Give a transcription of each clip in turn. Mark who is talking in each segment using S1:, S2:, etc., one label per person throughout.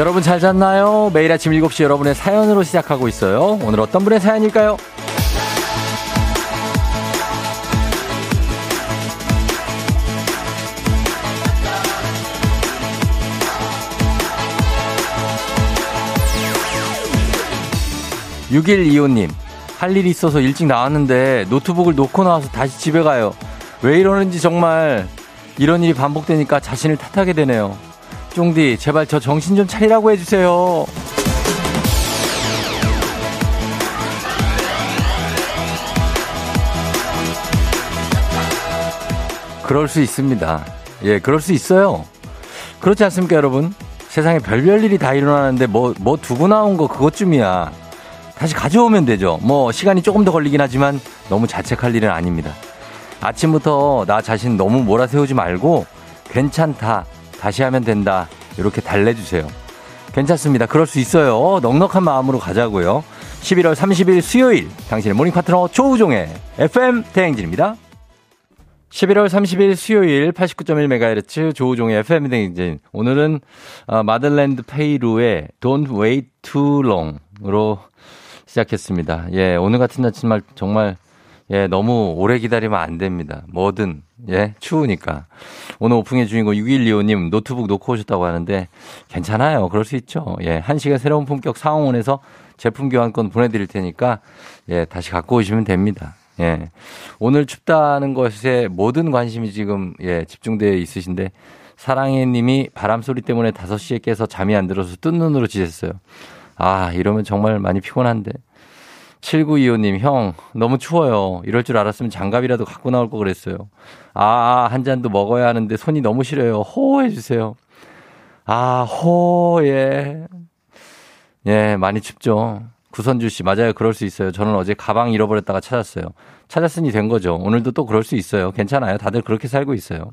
S1: 여러분 잘 잤나요? 매일 아침 7시 여러분의 사연으로 시작하고 있어요. 오늘 어떤 분의 사연일까요? 6125님, 할 일이 있어서 일찍 나왔는데 노트북을 놓고 나와서 다시 집에 가요. 왜 이러는지 정말 이런 일이 반복되니까 자신을 탓하게 되네요. 쫑디, 제발 저 정신 좀 차리라고 해주세요. 그럴 수 있습니다. 예, 그럴 수 있어요. 그렇지 않습니까, 여러분? 세상에 별별 일이 다 일어나는데 뭐, 뭐 두고 나온 거 그것쯤이야. 다시 가져오면 되죠. 뭐 시간이 조금 더 걸리긴 하지만 너무 자책할 일은 아닙니다. 아침부터 나 자신 너무 몰아세우지 말고 괜찮다. 다시 하면 된다. 이렇게 달래주세요. 괜찮습니다. 그럴 수 있어요. 넉넉한 마음으로 가자고요. 11월 30일 수요일 당신의 모닝 파트너 조우종의 FM 대행진입니다. 11월 30일 수요일 89.1MHz 조우종의 FM 대행진. 오늘은 어, 마들렌 페이루의 Don't Wait Too Long으로 시작했습니다. 예, 오늘 같은 날 정말, 정말, 예, 너무 오래 기다리면 안 됩니다. 뭐든, 예, 추우니까. 오늘 오픈의 주인공 6125님 노트북 놓고 오셨다고 하는데 괜찮아요. 그럴 수 있죠. 예, 한시간 새로운 품격 상황원에서 제품 교환권 보내드릴 테니까 예, 다시 갖고 오시면 됩니다. 예. 오늘 춥다는 것에 모든 관심이 지금 예, 집중되어 있으신데 사랑해 님이 바람 소리 때문에 5시에 깨서 잠이 안 들어서 뜬 눈으로 지냈어요. 아, 이러면 정말 많이 피곤한데. 7925님, 형, 너무 추워요. 이럴 줄 알았으면 장갑이라도 갖고 나올 거 그랬어요. 아, 아, 한 잔도 먹어야 하는데 손이 너무 시려요. 호 해주세요. 아, 호, 예. 예, 많이 춥죠. 구선주 씨, 맞아요. 그럴 수 있어요. 저는 어제 가방 잃어버렸다가 찾았어요. 찾았으니 된 거죠. 오늘도 또 그럴 수 있어요. 괜찮아요. 다들 그렇게 살고 있어요.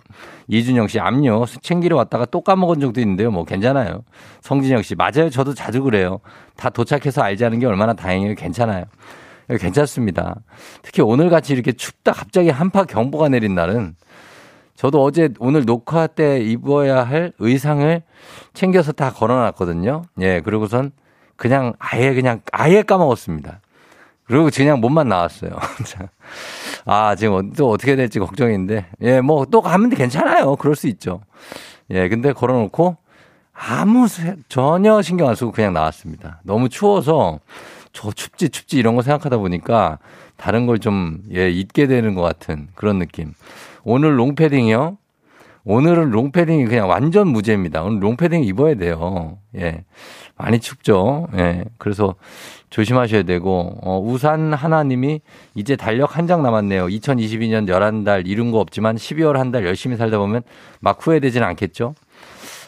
S1: 이준영 씨, 압류. 챙기러 왔다가 또 까먹은 적도 있는데요. 뭐 괜찮아요. 성진영 씨, 맞아요. 저도 자주 그래요. 다 도착해서 알자는 게 얼마나 다행이에요. 괜찮아요. 괜찮습니다. 특히 오늘 같이 이렇게 춥다 갑자기 한파 경보가 내린 날은 저도 어제 오늘 녹화 때 입어야 할 의상을 챙겨서 다 걸어놨거든요. 예, 그리고선 그냥 아예 그냥 아예 까먹었습니다. 그리고 그냥 몸만 나왔어요. 아, 지금 또 어떻게 될지 걱정인데. 예, 뭐 또 가면 괜찮아요. 그럴 수 있죠. 예, 근데 걸어놓고 아무 전혀 신경 안 쓰고 그냥 나왔습니다. 너무 추워서 저 춥지 춥지 이런 거 생각하다 보니까 다른 걸 좀 예, 잊게 되는 것 같은 그런 느낌. 오늘 롱패딩이요. 오늘은 롱패딩이 그냥 완전 무죄입니다. 오늘 롱패딩 입어야 돼요. 예. 많이 춥죠. 예. 그래서 조심하셔야 되고, 어, 우산 하나님이 이제 달력 한 장 남았네요. 2022년 11달 이룬 거 없지만 12월 한 달 열심히 살다 보면 막 후회되지는 않겠죠?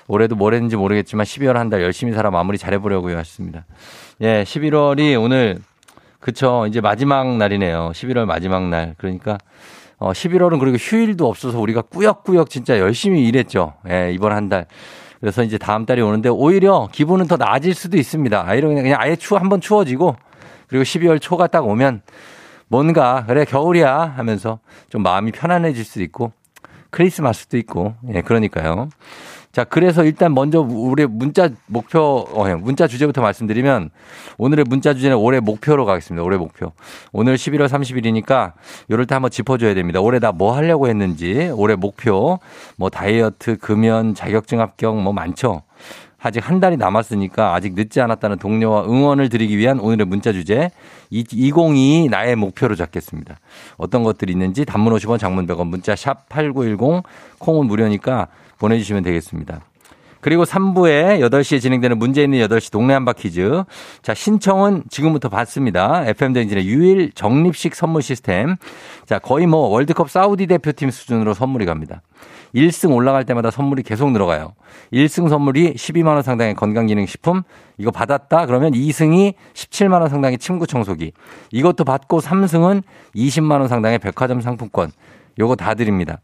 S1: 올해도 뭘 했는지 모르겠지만 12월 한 달 열심히 살아 마무리 잘해보려고 하셨습니다. 예, 11월이 오늘, 그쵸. 이제 마지막 날이네요. 11월 마지막 날. 그러니까 어, 11월은 그리고 휴일도 없어서 우리가 꾸역꾸역 진짜 열심히 일했죠. 예, 이번 한 달. 그래서 이제 다음 달이 오는데 오히려 기분은 더 나아질 수도 있습니다. 아, 이런 그냥 아예 추워, 한번 추워지고 그리고 12월 초가 딱 오면 뭔가 그래 겨울이야 하면서 좀 마음이 편안해질 수도 있고 크리스마스도 있고 예 그러니까요. 자, 그래서 일단 먼저 우리 문자 목표, 어, 예, 문자 주제부터 말씀드리면 오늘의 문자 주제는 올해 목표로 가겠습니다. 올해 목표. 오늘 11월 30일이니까 요럴 때 한번 짚어줘야 됩니다. 올해 다뭐 하려고 했는지, 올해 목표, 뭐 다이어트, 금연, 자격증 합격 뭐 많죠. 아직 한 달이 남았으니까 아직 늦지 않았다는 동료와 응원을 드리기 위한 오늘의 문자 주제 2022 나의 목표로 잡겠습니다. 어떤 것들이 있는지 단문 50원 장문 100원 문자 샵 8910 콩은 무료니까 보내주시면 되겠습니다. 그리고 3부에 8시에 진행되는 문제 있는 8시 동네 한바 퀴즈. 자, 신청은 지금부터 받습니다. FM대행진의 유일 적립식 선물 시스템. 자, 거의 뭐 월드컵 사우디 대표팀 수준으로 선물이 갑니다. 1승 올라갈 때마다 선물이 계속 늘어가요. 1승 선물이 12만원 상당의 건강기능식품. 이거 받았다? 그러면 2승이 17만원 상당의 침구 청소기. 이것도 받고 3승은 20만원 상당의 백화점 상품권. 요거 다 드립니다.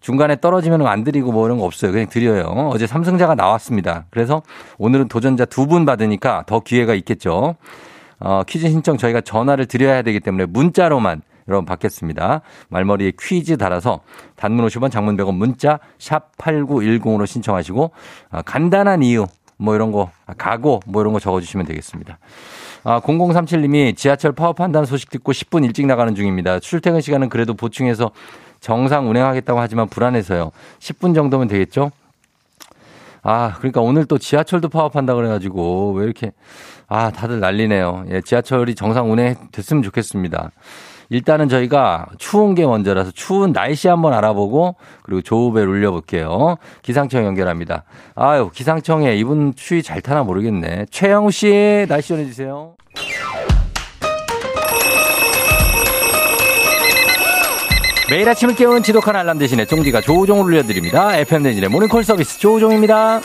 S1: 중간에 떨어지면 안 드리고 뭐 이런 거 없어요. 그냥 드려요. 어제 삼성자가 나왔습니다. 그래서 오늘은 도전자 두 분 받으니까 더 기회가 있겠죠. 어, 퀴즈 신청 저희가 전화를 드려야 되기 때문에 문자로만 여러분 받겠습니다. 말머리에 퀴즈 달아서 단문 50원 장문 100원 문자 샵 8910으로 신청하시고 어, 간단한 이유 뭐 이런 거, 아, 가고 뭐 이런 거 적어주시면 되겠습니다. 아, 0037님이 지하철 파업 한다는 소식 듣고 10분 일찍 나가는 중입니다. 출퇴근 시간은 그래도 보충해서 정상 운행하겠다고 하지만 불안해서요. 10분 정도면 되겠죠? 아, 그러니까 오늘 또 지하철도 파업한다 그래가지고 왜 이렇게 아, 다들 난리네요. 예, 지하철이 정상 운행 됐으면 좋겠습니다. 일단은 저희가 추운 게 먼저라서 추운 날씨 한번 알아보고 그리고 조우벨 울려볼게요. 기상청 연결합니다. 아유, 기상청에 이분 추위 잘 타나 모르겠네. 최영우 씨, 날씨 전해주세요. 매일 아침을 깨우는 지독한 알람 대신에 쫑디가 조우종을 울려드립니다. FM대진의 모닝콜 서비스 조우종입니다.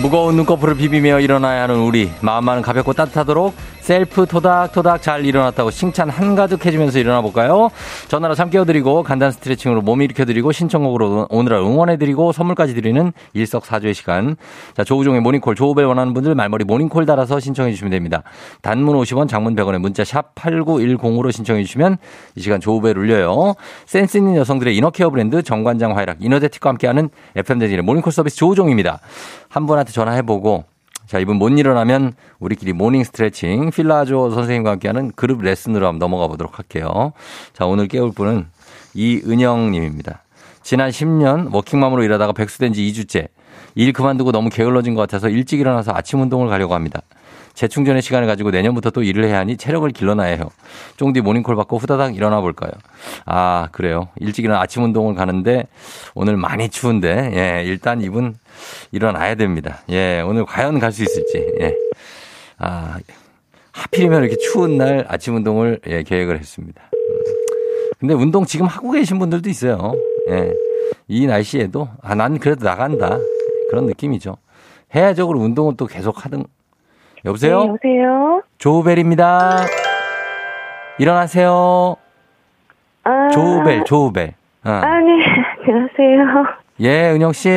S1: 무거운 눈꺼풀을 비비며 일어나야 하는 우리 마음만은 가볍고 따뜻하도록 셀프 토닥토닥 잘 일어났다고 칭찬 한가득 해주면서 일어나 볼까요? 전화로 잠 깨워드리고 간단 스트레칭으로 몸 일으켜드리고 신청곡으로 오늘을 응원해드리고 선물까지 드리는 일석사조의 시간. 자 조우종의 모닝콜 조우벨 원하는 분들 말머리 모닝콜 달아서 신청해 주시면 됩니다. 단문 50원 장문 100원에 문자 샵 8910으로 신청해 주시면 이 시간 조우벨 울려요. 센스 있는 여성들의 inner care 브랜드 정관장 화이락 이너제틱과 함께하는 FM대행진의 모닝콜 서비스 조우종입니다. 한 분한테 전화해보고 자, 이분 못 일어나면 우리끼리 모닝 스트레칭 필라조 선생님과 함께하는 그룹 레슨으로 한번 넘어가 보도록 할게요. 자, 오늘 깨울 분은 이은영 님입니다. 지난 10년 워킹맘으로 일하다가 백수된 지 2주째. 일 그만두고 너무 게을러진 것 같아서 일찍 일어나서 아침 운동을 가려고 합니다. 재충전의 시간을 가지고 내년부터 또 일을 해야 하니 체력을 길러놔야 해요. 쫑디 모닝콜 받고 후다닥 일어나 볼까요? 아, 그래요. 일찍 일어나 아침 운동을 가는데 오늘 많이 추운데, 예, 일단 이분 일어나야 됩니다. 예, 오늘 과연 갈 수 있을지, 예. 아, 하필이면 이렇게 추운 날 아침 운동을 예, 계획을 했습니다. 근데 운동 지금 하고 계신 분들도 있어요. 예. 이 날씨에도, 아, 난 그래도 나간다. 그런 느낌이죠. 해야적으로 운동은 또 계속 하든, 여보세요?
S2: 네, 여보세요?
S1: 조우벨입니다. 일어나세요.
S2: 아,
S1: 조우벨, 조우벨. 어.
S2: 아, 네. 안녕하세요.
S1: 예, 은영 씨.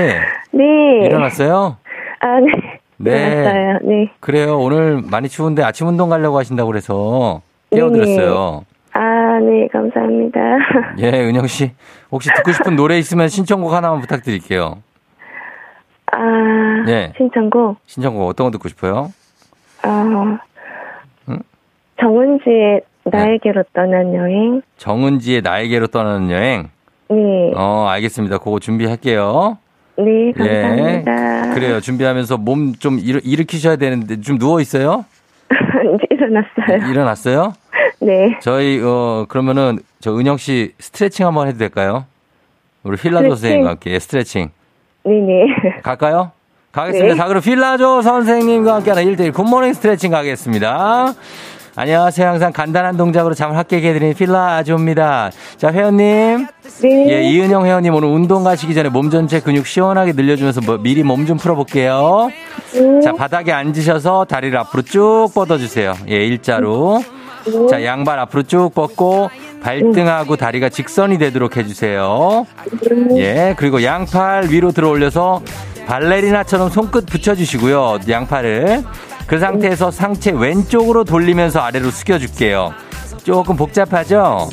S2: 네.
S1: 일어났어요?
S2: 아, 네.
S1: 네.
S2: 일어났어요. 네.
S1: 그래요. 오늘 많이 추운데 아침 운동 가려고 하신다고 그래서 깨워드렸어요.
S2: 아, 네. 감사합니다.
S1: 예, 은영 씨. 혹시 듣고 싶은 노래 있으면 신청곡 하나만 부탁드릴게요.
S2: 아,
S1: 예.
S2: 신청곡.
S1: 신청곡 어떤 거 듣고 싶어요?
S2: 아,
S1: 응?
S2: 정은지의
S1: 네.
S2: 나에게로 떠난 여행.
S1: 정은지의 나에게로 떠나는 여행.
S2: 네.
S1: 어, 알겠습니다. 그거 준비할게요.
S2: 네, 감사합니다.
S1: 예. 그래요. 준비하면서 몸 좀 일으키셔야 되는데 좀 누워 있어요?
S2: 이제 일어났어요.
S1: 일어났어요?
S2: 네.
S1: 저희 어 그러면은 저 은영 씨 스트레칭 한번 해도 될까요? 우리
S2: 스트레칭?
S1: 선생님과 함께 예, 스트레칭
S2: 네네.
S1: 갈까요? 가겠습니다.
S2: 네.
S1: 자, 그럼 필라조 선생님과 함께하는 1대1 굿모닝 스트레칭 가겠습니다. 안녕하세요. 항상 간단한 동작으로 잠을 확 깨게 해드리는 필라조입니다. 자, 회원님.
S2: 네.
S1: 예, 이은영 회원님 오늘 운동 가시기 전에 몸 전체 근육 시원하게 늘려주면서 뭐 미리 몸 좀 풀어볼게요.
S2: 네.
S1: 자, 바닥에 앉으셔서 다리를 앞으로 쭉 뻗어주세요. 예, 일자로. 자, 양발 앞으로 쭉 뻗고 발등하고 다리가 직선이 되도록 해주세요. 예, 그리고 양팔 위로 들어 올려서 발레리나처럼 손끝 붙여주시고요. 양팔을. 그 상태에서 상체 왼쪽으로 돌리면서 아래로 숙여줄게요. 조금 복잡하죠?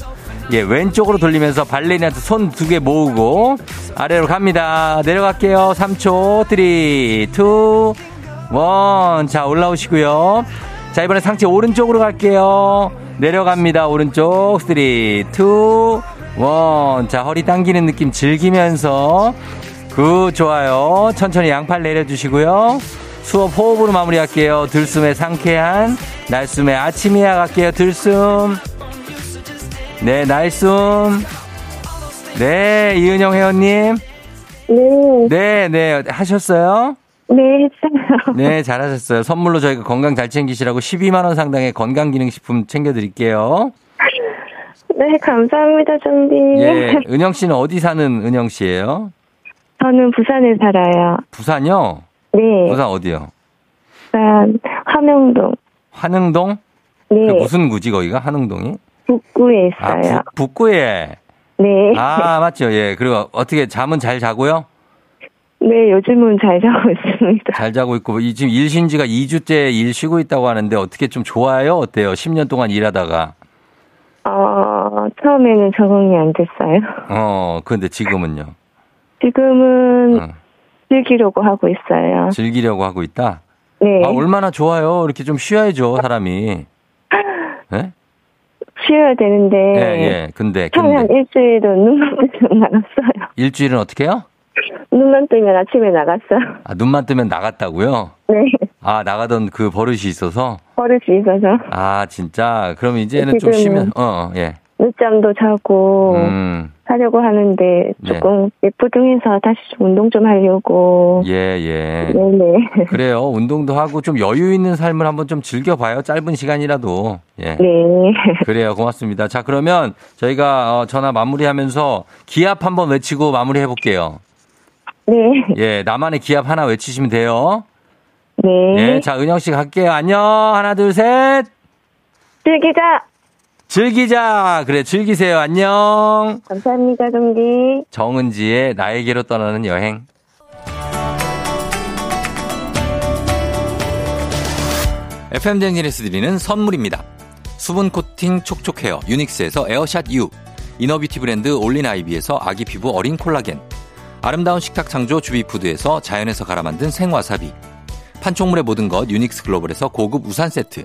S1: 예, 왼쪽으로 돌리면서 발레리나한테 손 두 개 모으고 아래로 갑니다. 내려갈게요. 3초, 3, 2, 1. 자, 올라오시고요. 자, 이번에 상체 오른쪽으로 갈게요. 내려갑니다. 오른쪽. 3, 2, 1. 자, 허리 당기는 느낌 즐기면서. Good, 좋아요. 천천히 양팔 내려주시고요. 수업 호흡으로 마무리할게요. 들숨에 상쾌한, 날숨에 아침이야 갈게요. 들숨. 네, 날숨. 네, 이은영 회원님.
S2: 네.
S1: 네, 네, 하셨어요?
S2: 네, 했어요.
S1: 네, 잘하셨어요. 선물로 저희가 건강 잘 챙기시라고 12만원 상당의 건강기능식품 챙겨드릴게요.
S2: 네, 감사합니다, 좀비.
S1: 예, 은영 씨는 어디 사는 은영 씨예요?
S2: 저는 부산에 살아요.
S1: 부산요?
S2: 네.
S1: 부산 어디요?
S2: 부산 화명동.
S1: 한흥동?
S2: 네.
S1: 그 무슨 구지 거기가? 한흥동이?
S2: 북구에
S1: 아,
S2: 있어요.
S1: 북, 북구에.
S2: 네.
S1: 아, 맞죠. 예. 그리고 어떻게 잠은 잘 자고요?
S2: 네, 요즘은 잘 자고 있습니다.
S1: 잘 자고 있고, 이 지금 일쉰 지가 2주째 일 쉬고 있다고 하는데 어떻게 좀 좋아요? 어때요? 10년 동안 일하다가.
S2: 어, 처음에는 적응이 안 됐어요.
S1: 어, 근데 지금은요?
S2: 지금은
S1: 어,
S2: 즐기려고 하고 있어요.
S1: 즐기려고 하고 있다?
S2: 네.
S1: 아, 얼마나 좋아요. 이렇게 좀 쉬어야죠, 사람이. 예?
S2: 쉬어야 되는데.
S1: 예, 예. 근데,
S2: 처음에 한. 일주일도 눈만 뜨면 나갔어요.
S1: 일주일은 어떻게 해요?
S2: 눈만 뜨면 아침에 나갔어요.
S1: 아, 눈만 뜨면 나갔다고요?
S2: 네.
S1: 아, 나가던 그 버릇이 있어서?
S2: 버릇이 있어서.
S1: 아, 진짜? 그럼 이제는 좀
S2: 지금은-
S1: 쉬면, 어, 예.
S2: 늦잠도 자고
S1: 음,
S2: 하려고 하는데
S1: 네.
S2: 조금 예쁘둥해서 다시 좀 운동 좀 하려고.
S1: 예, 예.
S2: 네네.
S1: 그래요. 운동도 하고 좀 여유 있는 삶을 한번 좀 즐겨봐요. 짧은 시간이라도. 예.
S2: 네.
S1: 그래요. 고맙습니다. 자, 그러면 저희가 어, 전화 마무리하면서 기합 한번 외치고 마무리해 볼게요.
S2: 네.
S1: 예, 나만의 기합 하나 외치시면 돼요.
S2: 네.
S1: 예, 자, 은영 씨 갈게요. 안녕. 하나, 둘, 셋.
S2: 즐기자!
S1: 즐기자. 그래, 즐기세요. 안녕.
S2: 감사합니다, 동기.
S1: 정은지의 나에게로 떠나는 여행. FM 댕진에서 드리는 선물입니다. 수분 코팅 촉촉 헤어 유닉스에서 에어샷 U inner beauty 브랜드 올린 아이비에서 아기 피부 어린 콜라겐 아름다운 식탁 창조 주비푸드에서 자연에서 갈아 만든 생와사비 판촉물의 모든 것 유닉스 글로벌에서 고급 우산 세트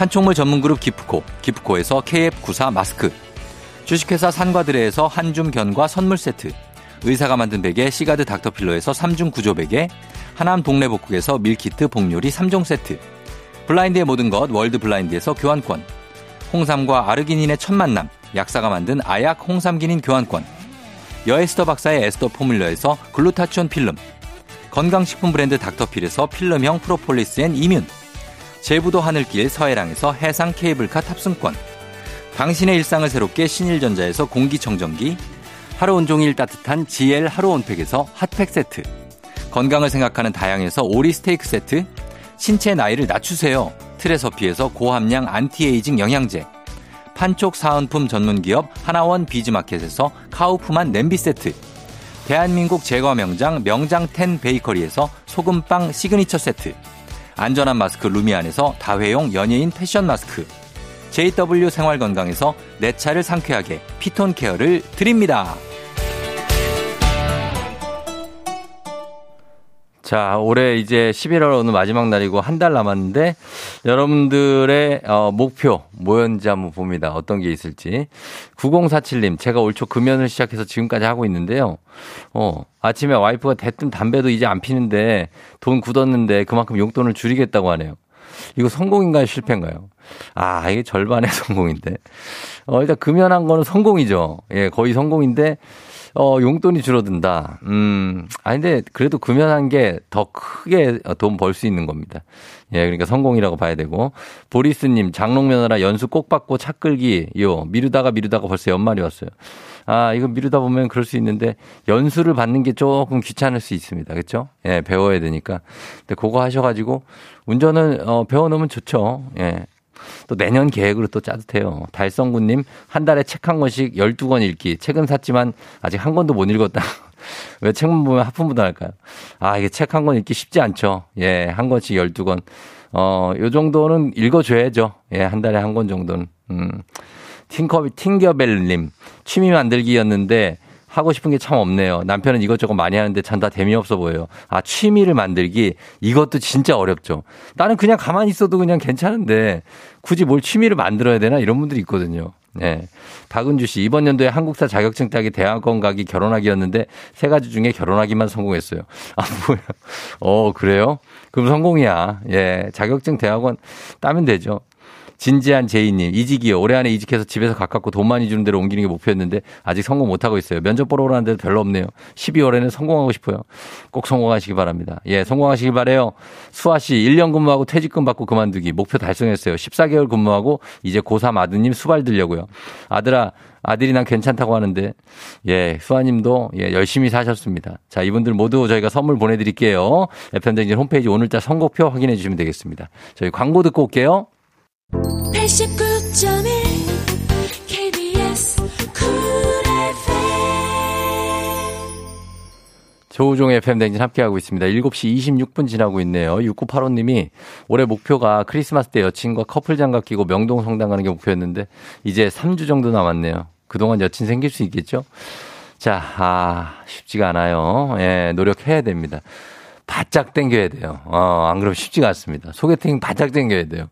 S1: 판촉물 전문 그룹 기프코, 기프코에서 KF94 마스크, 주식회사 산과드레에서 한줌 견과 선물 세트, 의사가 만든 베개 시가드 닥터필로에서 3중 구조 베개, 하남 동네 복국에서 밀키트 복요리 3종 세트, 블라인드의 모든 것 월드 블라인드에서 교환권, 홍삼과 아르기닌의 첫 만남, 약사가 만든 아약 홍삼기닌 교환권, 여에스더 박사의 에스더 포뮬러에서 글루타치온 필름, 건강식품 브랜드 닥터필에서 필름형 프로폴리스 and immune, 제부도 하늘길 서해랑에서 해상 케이블카 탑승권, 당신의 일상을 새롭게 신일전자에서 공기청정기, 하루 온종일 따뜻한 GL 하루 온팩에서 핫팩 세트, 건강을 생각하는 다양에서 오리 스테이크 세트, 신체 나이를 낮추세요. 트레서피에서 고함량 안티에이징 영양제, 판촉 사은품 전문기업 하나원 비즈마켓에서 카우프만 냄비 세트, 대한민국 제과 명장 명장텐 베이커리에서 소금빵 시그니처 세트, 안전한 마스크 루미안에서 다회용 연예인 패션 마스크, JW 생활건강에서 내 차를 상쾌하게 피톤 케어를 드립니다. 자, 올해 이제 11월 오늘 마지막 날이고 한 달 남았는데 여러분들의 어, 목표 뭐였는지 한번 봅니다. 어떤 게 있을지. 9047님, 제가 올 초 금연을 시작해서 지금까지 하고 있는데요. 어, 아침에 와이프가 대뜸 담배도 이제 안 피는데 돈 굳었는데 그만큼 용돈을 줄이겠다고 하네요. 이거 성공인가요, 실패인가요? 아, 이게 절반의 성공인데. 어, 일단 금연한 거는 성공이죠. 예, 거의 성공인데 어, 용돈이 줄어든다. 음, 아, 근데 그래도 금연한 게 더 크게 돈 벌 수 있는 겁니다. 예, 그러니까 성공이라고 봐야 되고. 보리스님, 장롱면허라 연수 꼭 받고 차 끌기, 요, 미루다가 미루다가 벌써 연말이 왔어요. 아, 이거 미루다 보면 그럴 수 있는데 연수를 받는 게 조금 귀찮을 수 있습니다. 그렇죠? 예, 배워야 되니까. 근데 그거 하셔가지고 운전을 어, 배워놓으면 좋죠. 예. 또 내년 계획으로 또 짜도 돼요. 달성구님, 한 달에 책 한 권씩 12권 읽기. 책은 샀지만 아직 한 권도 못 읽었다. 왜 책만 보면 하품보다 할까요? 아, 이게 책 한 권 읽기 쉽지 않죠. 예, 한 권씩 12권. 어, 요 정도는 읽어줘야죠. 예, 한 달에 한 권 정도는. 음. 팅커비, 팅겨벨님, 취미 만들기였는데 하고 싶은 게 참 없네요. 남편은 이것저것 많이 하는데 전다 재미없어 보여요. 아, 취미를 만들기. 이것도 진짜 어렵죠. 나는 그냥 가만히 있어도 그냥 괜찮은데 굳이 뭘 취미를 만들어야 되나 이런 분들이 있거든요. 네. 박은주 씨, 이번 연도에 한국사 자격증 따기 대학원 가기 결혼하기였는데 세 가지 중에 결혼하기만 성공했어요. 아, 뭐야. 어, 그래요? 그럼 성공이야. 예. 자격증 대학원 따면 되죠. 진지한 제이님, 이직이요. 올해 안에 이직해서 집에서 가깝고 돈 많이 주는 데로 옮기는 게 목표였는데 아직 성공 못하고 있어요. 면접 보러 오라는 데도 별로 없네요. 12월에는 성공하고 싶어요. 꼭 성공하시기 바랍니다. 예, 성공하시기 바래요. 수아 씨, 1년 근무하고 퇴직금 받고 그만두기. 목표 달성했어요. 14개월 근무하고 이제 고3 아드님 수발 들려고요. 아들아, 아들이 난 괜찮다고 하는데, 예, 수아님도, 예, 열심히 사셨습니다. 자, 이분들 모두 저희가 선물 보내드릴게요. FM댕진 홈페이지 오늘자 선곡표 확인해 주시면 되겠습니다. 저희 광고 듣고 올게요. 89.1 KBS 조우종의 FM댕진 함께하고 있습니다. 7시 26분 지나고 있네요. 6985님이 올해 목표가 크리스마스 때 여친과 커플 장갑 끼고 명동 성당 가는 게 목표였는데 이제 3주 정도 남았네요. 그동안 여친 생길 수 있겠죠? 자, 아, 쉽지가 않아요. 예, 노력해야 됩니다. 바짝 땡겨야 돼요. 어, 안 그러면 쉽지가 않습니다. 소개팅 바짝 땡겨야 돼요.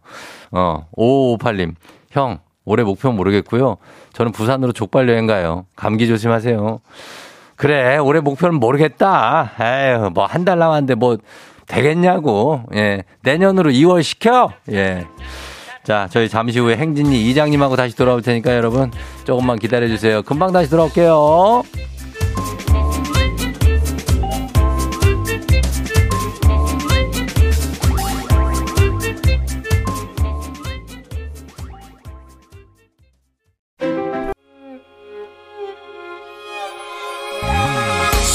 S1: 어, 5558님. 형, 올해 목표 모르겠고요. 저는 부산으로 족발 여행 가요. 감기 조심하세요. 그래, 올해 목표는 모르겠다. 에휴, 뭐 한 달 남았는데 뭐 되겠냐고. 예. 내년으로 2월 시켜. 예. 자, 저희 잠시 후에 행진이 이장님하고 다시 돌아올 테니까 여러분 조금만 기다려 주세요. 금방 다시 돌아올게요.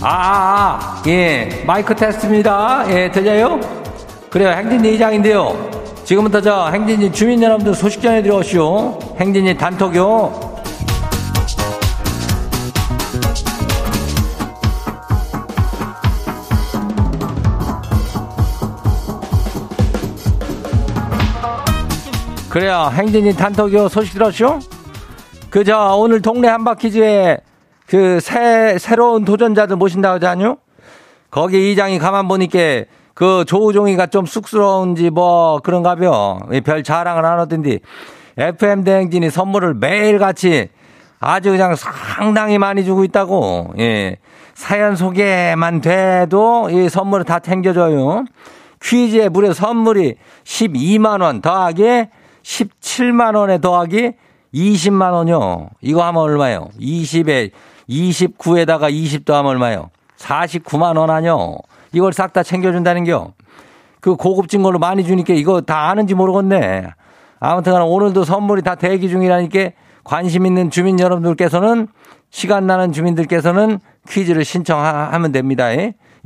S1: 아, 아, 아, 예, 마이크 테스트입니다. 예, 들려요? 그래요, 행진이 이장인데요. 지금부터 저 행진이 주민 여러분들 소식 전해드려오시오. 행진이 단톡요. 그래요, 행진이 단톡요 소식 들었쇼? 그저 오늘 동네 한바퀴즈에 그 새, 새로운 도전자들 모신다고 하지 않요? 거기 이장이 가만 보니까 그 조우종이가 좀 쑥스러운지 뭐 그런가벼. 별 자랑을 안 하던데 FM 대행진이 선물을 매일 같이 아주 그냥 상당히 많이 주고 있다고. 예. 사연 소개만 돼도 이 선물을 다 챙겨줘요. 퀴즈에 무려 선물이 12만원 더하기 17만원에 더하기 20만원이요. 이거 하면 얼마예요? 20에 29에다가 20 더하면 얼마요? 49만 원 아뇨. 이걸 싹 다 챙겨준다는 겨. 그 고급진 걸로 많이 주니까 이거 다 아는지 모르겠네. 아무튼 오늘도 선물이 다 대기 중이라니까 관심 있는 주민 여러분들께서는 시간 나는 주민들께서는 퀴즈를 신청하면 됩니다.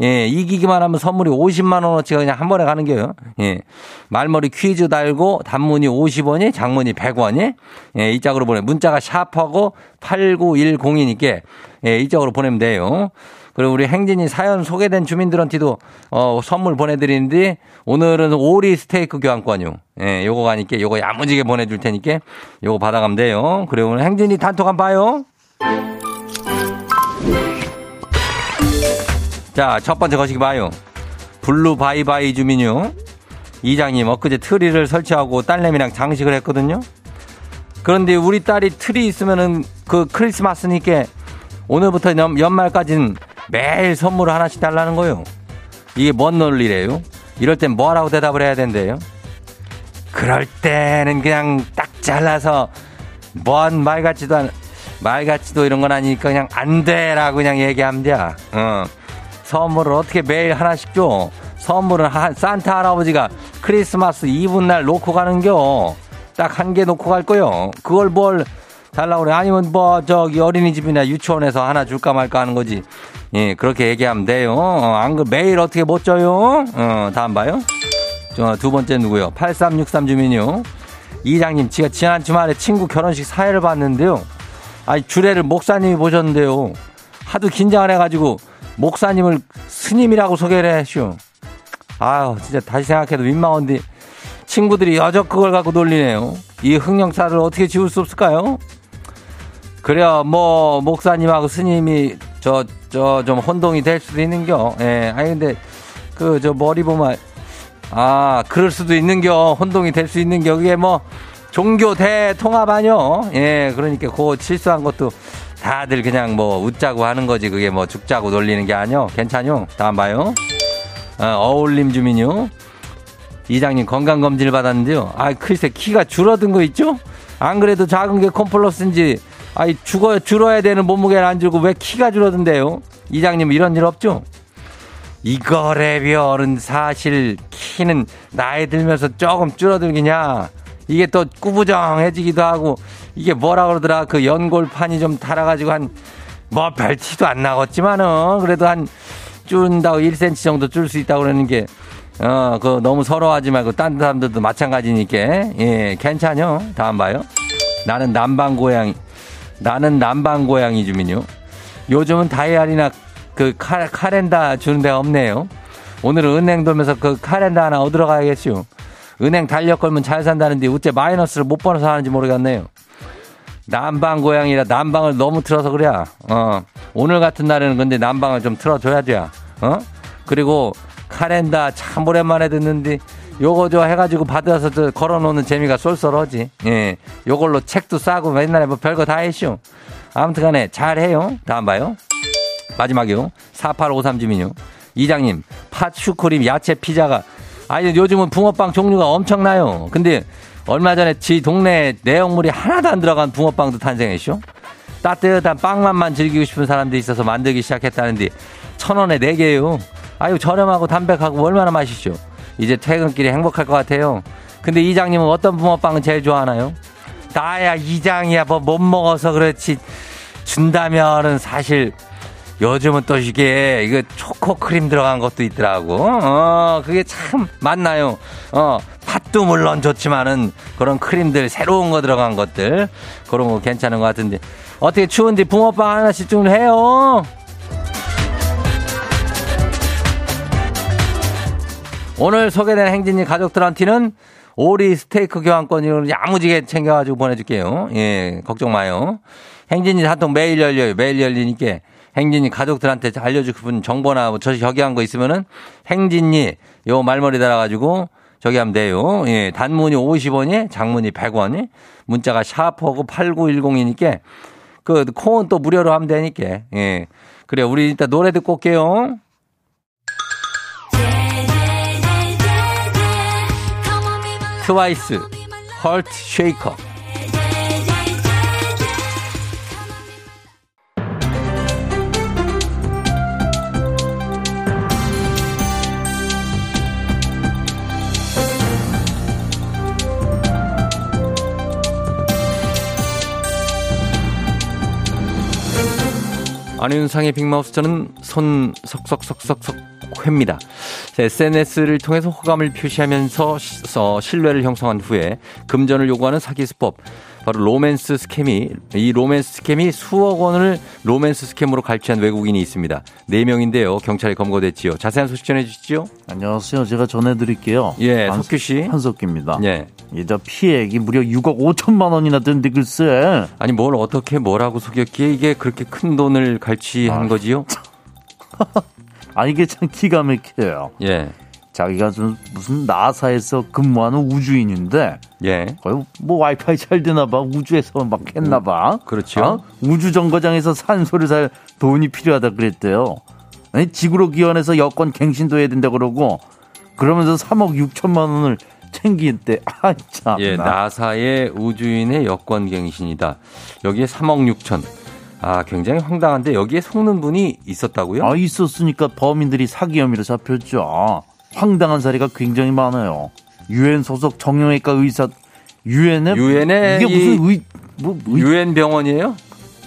S1: 예. 예, 이기기만 하면 선물이 50만 원어치가 그냥 한 번에 가는 거예요. 예. 말머리 퀴즈 달고 단문이 50원이 장문이 100원이 예, 이 짝으로 보내. 문자가 샵하고 8910이니까 예, 이 짝으로 보내면 돼요. 그리고 우리 행진이 사연 소개된 주민들한테도 어, 선물 보내드리는데 오늘은 오리 스테이크 교환권요. 예, 요거 가니까 요거 야무지게 보내줄 테니까 요거 받아가면 돼요. 그리고 오늘 행진이 단톡 한번 봐요. 자, 첫 번째 거시기 봐요. 블루 바이바이 주민요. 이장님, 엊그제 트리를 설치하고 딸내미랑 장식을 했거든요. 그런데 우리 딸이 트리 있으면은 그 크리스마스니까 오늘부터 연, 연말까지는 매일 선물을 하나씩 달라는 거요. 이게 뭔 논리래요? 이럴 땐 뭐라고 대답을 해야 된대요? 그럴 때는 그냥 딱 잘라서 뭔 말 같지도 않, 말 같지도 이런 건 아니니까 그냥 안 돼라고 그냥 얘기하면 돼. 어. 선물을 어떻게 매일 하나씩 줘? 선물은 한, 산타 할아버지가 크리스마스 이브 날 놓고 가는겨. 딱 한 개 놓고 갈 거요. 그걸 뭘 달라고 그래. 아니면 뭐, 저기 어린이집이나 유치원에서 하나 줄까 말까 하는 거지. 예, 그렇게 얘기하면 돼요. 어, 안, 그, 매일 어떻게 못 줘요? 어, 다음 봐요. 저, 두 번째 누구요? 8363 주민요. 이장님, 제가 지난 주말에 친구 결혼식 사회를 봤는데요. 아니, 주례를 목사님이 보셨는데요. 하도 긴장을 해가지고 목사님을 스님이라고 소개를 해쇼. 아유, 진짜 다시 생각해도 민망한데 친구들이 여적 그걸 갖고 놀리네요. 이 흑령살을 어떻게 지울 수 없을까요? 그래야 뭐 목사님하고 스님이 저 저 좀 혼동이 될 수도 있는겨. 예. 아니 근데 그 저 머리 보면 아 그럴 수도 있는겨. 혼동이 될 수 있는겨. 그게 뭐 종교 대통합 아니요. 예. 그러니까 그 실수한 것도 다들 그냥 뭐 웃자고 하는 거지. 그게 뭐 죽자고 놀리는 게 아니요. 괜찮요. 다음 봐요. 어, 어울림 주민요. 이장님 건강 검진을 받았는데요. 아, 글쎄, 키가 줄어든 거 있죠? 안 그래도 작은 게 콤플러스인지, 아이, 죽어, 줄어야 되는 몸무게를 안 줄고 왜 키가 줄어든대요? 이장님 이런 일 없죠? 이거래별은 사실 키는 나이 들면서 조금 줄어들기냐? 이게 또 꾸부정해지기도 하고, 이게 뭐라 그러더라? 그 연골판이 좀 달아가지고 한, 뭐 별 티도 안 나겠지만은, 그래도 한, 줄다고 1cm 정도 줄 수 있다고 그러는 게, 어, 그 너무 서러워하지 말고 딴 사람들도 마찬가지니까, 예, 괜찮요. 다음 봐요. 나는 남방 고양이, 나는 남방 고양이 주민요. 요즘은 다이아리나 그 카, 카렌다 주는 데가 없네요. 오늘은 은행 돌면서 그 카렌다 하나 얻으러 가야겠슈. 은행 달력 걸면 잘 산다는데 어째 마이너스를 못 벌어서 하는지 모르겠네요. 남방 고양이라 남방을 너무 틀어서 그래. 어. 오늘 같은 날에는 근데 남방을 좀 틀어줘야 돼. 어? 그리고 카렌다 참 오랜만에 듣는데 요거 저 해가지고 받아서 저 걸어놓는 재미가 쏠쏠하지. 예. 요걸로 책도 싸고 맨날에 뭐 별거 다 했쇼. 아무튼 간에 잘해요. 다음 봐요. 마지막이요. 4853 주민요. 이장님, 팥 슈크림 야채 피자가 아니 요즘은 붕어빵 종류가 엄청나요. 근데 얼마 전에 지 동네 내용물이 하나도 안 들어간 붕어빵도 탄생했쇼. 따뜻한 빵맛만 즐기고 싶은 사람들이 있어서 만들기 시작했다는데 천 원에 네 개요. 아유 저렴하고 담백하고 얼마나 맛있죠. 이제 퇴근길에 행복할 것 같아요. 근데 이장님은 어떤 붕어빵은 제일 좋아하나요? 나야 이장이야 뭐 못 먹어서 그렇지 준다면은 사실 요즘은 또 이게 이거 초코 크림 들어간 것도 있더라고. 어 그게 참 맞나요? 어 팥도 물론 좋지만은 그런 크림들 새로운 거 들어간 것들 그런 거 괜찮은 것 같은데 어떻게 추운데 붕어빵 하나씩 좀 해요. 오늘 소개된 행진이 가족들한테는 오리 스테이크 교환권을 야무지게 챙겨가지고 보내줄게요. 예, 걱정 마요. 행진이 한통 매일 열려요. 매일 열리니까 행진이 가족들한테 알려주고 정보나 뭐 저, 저기 한 거 있으면은 행진이 요 말머리 달아가지고 저기 하면 돼요. 예, 단문이 50원이, 장문이 100원이, 문자가 샤프하고 8910이니까 그 콩은 또 무료로 하면 되니까. 예. 그래, 우리 일단 노래 듣고 올게요. 트와이스, 헐트 쉐이커. 안윤상의 빅마우스 저는 손 석석석석석 희입니다. SNS를 통해서 호감을 표시하면서 신뢰를 형성한 후에 금전을 요구하는 사기 수법 바로 로맨스 스캠이 이 로맨스 스캠이 수억 원을 로맨스 스캠으로 갈취한 외국인이 있습니다. 네 명인데요. 경찰에 검거됐지요. 자세한 소식 전해 주시죠.
S3: 안녕하세요. 제가 전해 드릴게요.
S1: 예, 석규 씨.
S3: 한석규입니다.
S1: 예.
S3: 이자 피해액이 무려 6억 5천만 원이나 된데 글쎄.
S1: 아니 뭘 어떻게 뭐라고 속였기에 이게 그렇게 큰 돈을 갈취한
S3: 아.
S1: 거지요?
S3: 아 이게 참 기가 막혀요.
S1: 예.
S3: 자기가 좀 무슨 나사에서 근무하는 우주인인데
S1: 예.
S3: 거의 뭐 와이파이 잘 되나 봐 우주에서 막 했나 봐.
S1: 그렇죠.
S3: 어? 우주 정거장에서 산소를 살 돈이 필요하다 그랬대요. 아니, 지구로 기원해서 여권 갱신도 해야 된다 그러고 그러면서 3억 6천만 원을 챙기는데 아 참.
S1: 예, 나사의 우주인의 여권 갱신이다. 여기에 3억 6천. 아, 굉장히 황당한데 여기에 속는 분이 있었다고요?
S3: 아 있었으니까 범인들이 사기 혐의로 잡혔죠. 황당한 사례가 굉장히 많아요. 유엔 소속 정형외과 의사 유엔에
S1: 유엔에
S3: 이게
S1: 이-
S3: 무슨 의, 뭐, 의,
S1: 유엔 병원이에요?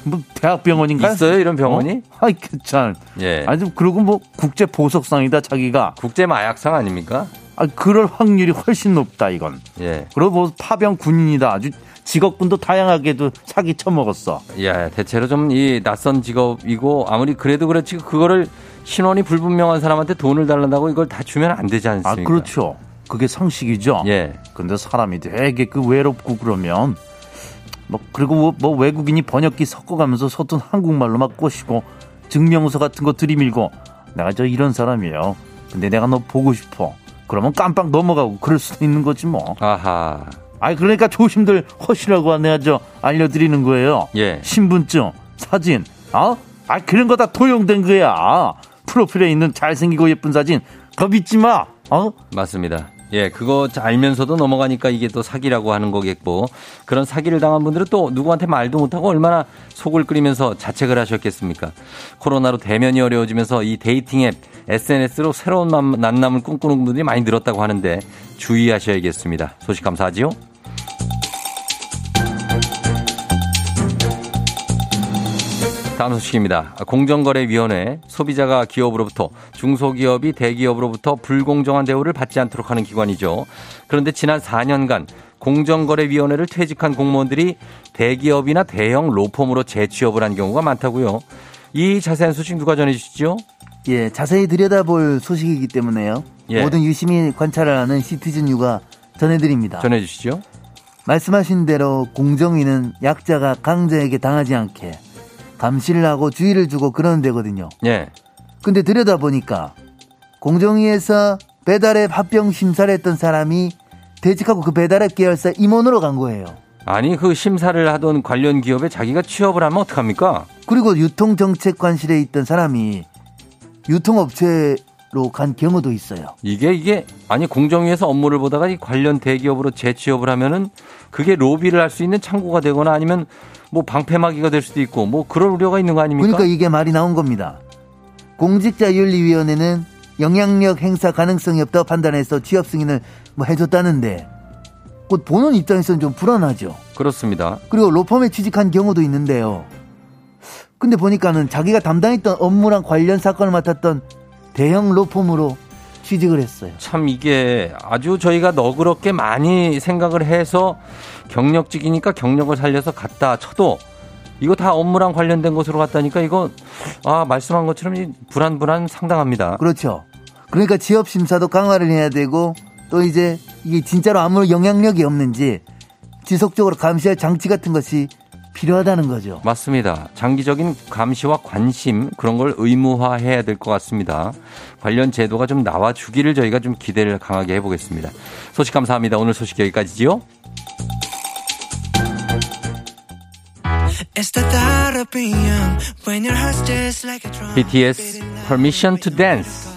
S3: 뭐 대학병원인가?
S1: 있어요, 이런 병원이?
S3: 어? 아이 참.
S1: 예.
S3: 아니 그리고 뭐 국제 보석상이다 자기가.
S1: 국제 마약상 아닙니까?
S3: 아 그럴 확률이 훨씬 높다 이건.
S1: 예.
S3: 그리고 뭐 파병 군인이다 아주 직업군도 다양하게도 사기 쳐먹었어.
S1: 야, 대체로 좀 이 낯선 직업이고 아무리 그래도 그렇지 그거를 신원이 불분명한 사람한테 돈을 달란다고 이걸 다 주면 안 되지
S3: 아
S1: 않습니까?
S3: 그렇죠. 그게 상식이죠.
S1: 예.
S3: 근데 사람이 되게 그 외롭고 그러면 뭐 그리고 뭐, 뭐 외국인이 번역기 섞어가면서 서툰 한국말로 막 꼬시고 증명서 같은 거 들이밀고 내가 저 이런 사람이에요. 근데 내가 너 보고 싶어. 그러면 깜빡 넘어가고 그럴 수도 있는 거지 뭐.
S1: 아하.
S3: 아이 그러니까 조심들 하시라고 내가 저 알려드리는 거예요.
S1: 예.
S3: 신분증, 사진, 어? 아 그런 거 다 도용된 거야. 프로필에 있는 잘생기고 예쁜 사진 더 믿지 마. 어?
S1: 맞습니다. 예, 그거 알면서도 넘어가니까 이게 또 사기라고 하는 거겠고 그런 사기를 당한 분들은 또 누구한테 말도 못하고 얼마나 속을 끓이면서 자책을 하셨겠습니까? 코로나로 대면이 어려워지면서 이 dating 앱 SNS로 새로운 만남을 꿈꾸는 분들이 많이 늘었다고 하는데 주의하셔야겠습니다. 소식 감사하지요. 다음 소식입니다. 공정거래위원회 소비자가 기업으로부터 중소기업이 대기업으로부터 불공정한 대우를 받지 않도록 하는 기관이죠. 그런데 지난 4년간 공정거래위원회를 퇴직한 공무원들이 대기업이나 대형 로펌으로 재취업을 한 경우가 많다고요. 이 자세한 소식 누가 전해주시죠?
S4: 예, 자세히 들여다볼 소식이기 때문에요.
S1: 예.
S4: 모든 유심히 관찰을 하는 시티즌 유가 전해드립니다.
S1: 전해주시죠.
S4: 말씀하신 대로 공정위는 약자가 강자에게 당하지 않게 감시를 하고 주의를 주고 그러는 데거든요.
S1: 예.
S4: 근데 들여다보니까 공정위에서 배달앱 합병 심사를 했던 사람이 퇴직하고 그 배달앱 계열사 임원으로 간 거예요.
S1: 아니 그 심사를 하던 관련 기업에 자기가 취업을 하면 어떡합니까?
S4: 그리고 유통정책관실에 있던 사람이 유통업체로 간 경우도 있어요.
S1: 이게 이게 아니 공정위에서 업무를 보다가 이 관련 대기업으로 재취업을 하면은 그게 로비를 할 수 있는 창구가 되거나 아니면 뭐 방패막이가 될 수도 있고 뭐 그럴 우려가 있는 거 아닙니까?
S4: 그러니까 이게 말이 나온 겁니다. 공직자윤리위원회는 영향력 행사 가능성이 없다고 판단해서 취업 승인을 뭐 해줬다는데 곧 보는 입장에서는 좀 불안하죠.
S1: 그렇습니다.
S4: 그리고 로펌에 취직한 경우도 있는데요. 근데 보니까는 자기가 담당했던 업무랑 관련 사건을 맡았던 대형 로펌으로 취직을 했어요.
S1: 참 이게 아주 저희가 너그럽게 많이 생각을 해서 경력직이니까 경력을 살려서 갔다 쳐도 이거 다 업무랑 관련된 것으로 갔다니까 이거 아 말씀한 것처럼 이 불안불안 상당합니다.
S4: 그렇죠. 그러니까 취업 심사도 강화를 해야 되고 또 이제 이게 진짜로 아무 영향력이 없는지 지속적으로 감시할 장치 같은 것이 필요하다는 거죠.
S1: 맞습니다. 장기적인 감시와 관심 그런 걸 의무화해야 될 것 같습니다. 관련 제도가 좀 나와 주기를 저희가 좀 기대를 강하게 해보겠습니다. 소식 감사합니다. 오늘 소식 여기까지지요. BTS Permission to Dance.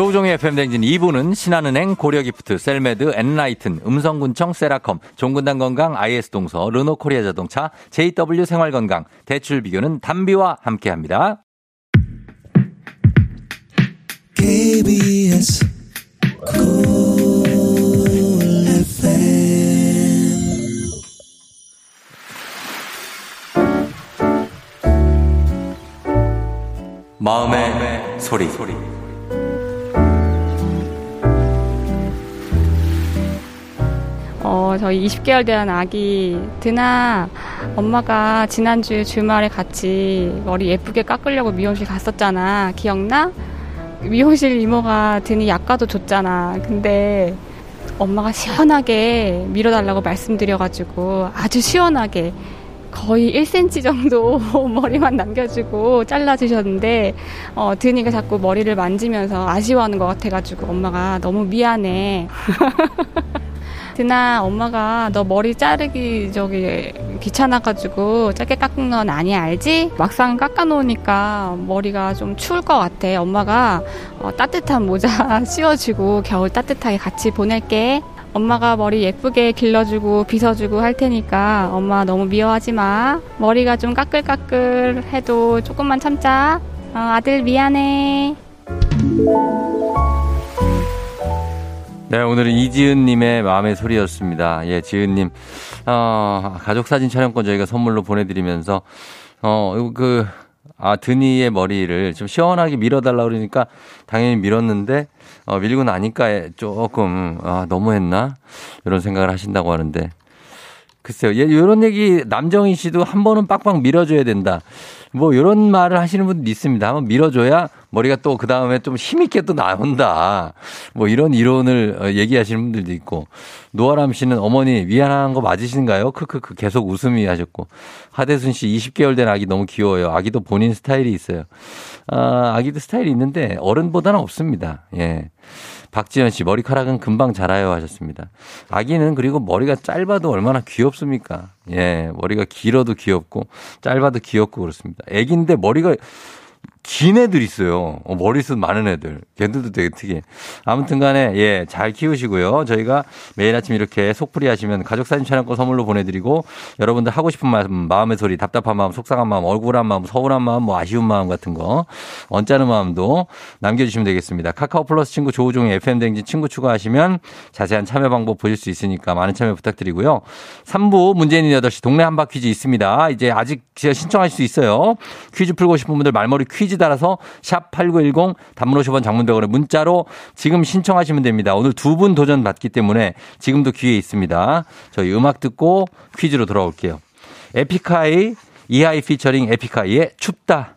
S1: 조우종의 FM댕진 2부는 신한은행, 고려기프트, 셀메드, 엔라이튼, 음성군청, 세라컴, 종근당 건강, IS동서, 르노코리아 자동차, JW 생활건강, 대출비교는 담비와 함께합니다. KBS 마음의, 마음의 소리. 소리.
S5: 어, 저희 20개월 된 아기 드나 엄마가 지난주 주말에 같이 머리 예쁘게 깎으려고 미용실 갔었잖아. 기억나? 미용실 이모가 드니 약과도 줬잖아. 근데 엄마가 시원하게 밀어달라고 말씀드려가지고 아주 시원하게 거의 1cm 정도 머리만 남겨주고 잘라주셨는데 어, 드니가 자꾸 머리를 만지면서 아쉬워하는 것 같아가지고 엄마가 너무 미안해. 드나 엄마가 너 머리 자르기 저기 귀찮아가지고 짧게 깎은 건 아니야 알지? 막상 깎아놓으니까 머리가 좀 추울 것 같아. 엄마가 어, 따뜻한 모자 씌워주고 겨울 따뜻하게 같이 보낼게. 엄마가 머리 예쁘게 길러주고 빗어주고 할 테니까 엄마 너무 미워하지 마. 머리가 좀 까끌까끌 해도 조금만 참자. 어, 아들 미안해.
S1: 네, 오늘은 이지은님의 마음의 소리였습니다. 예, 지은님. 어, 가족사진 촬영권 저희가 선물로 보내드리면서, 어, 그, 아, 드니의 머리를 좀 시원하게 밀어달라 그러니까 당연히 밀었는데, 어, 밀고 나니까 조금, 아, 너무했나? 이런 생각을 하신다고 하는데, 글쎄요. 예, 요런 얘기 남정희 씨도 한 번은 빡빡 밀어줘야 된다. 뭐 요런 말을 하시는 분도 있습니다. 한번 밀어줘야 머리가 또 그 다음에 좀 힘있게 또 나온다. 뭐 이런 이론을 어, 얘기하시는 분들도 있고. 노아람 씨는 어머니 미안한 거 맞으신가요? 크크크 계속 웃음이 하셨고. 하대순 씨 20개월 된 아기 너무 귀여워요. 아기도 본인 스타일이 있어요. 아, 아기도 스타일이 있는데 어른보다는 없습니다. 예. 박지현 씨 머리카락은 금방 자라요 하셨습니다. 아기는 그리고 머리가 짧아도 얼마나 귀엽습니까? 예, 머리가 길어도 귀엽고 짧아도 귀엽고 그렇습니다. 애기인데 머리가 긴 애들 있어요. 어, 머리숱 많은 애들. 걔들도 되게 특이해. 아무튼 간에, 예, 잘 키우시고요. 저희가 매일 아침 이렇게 속풀이 하시면 가족사진 촬영권 선물로 보내드리고 여러분들 하고 싶은 말, 마음의 소리, 답답한 마음, 속상한 마음, 억울한 마음, 서운한 마음, 뭐 아쉬운 마음 같은 거, 언짢은 마음도 남겨주시면 되겠습니다. 카카오 플러스 친구 조우종의 FM댕진 친구 추가하시면 자세한 참여 방법 보실 수 있으니까 많은 참여 부탁드리고요. 3부 문재인 8시 동네 한바 퀴즈 있습니다. 이제 아직 신청하실 수 있어요. 퀴즈 풀고 싶은 분들 말머리 퀴즈 따라서 샵 8910 단문 50원 장문 100원에 문자로 지금 신청하시면 됩니다. 오늘 두 분 도전 받기 때문에 지금도 기회 있습니다. 저희 음악 듣고 퀴즈로 돌아올게요. 에픽하이 이하이 피처링 에픽하이의 춥다.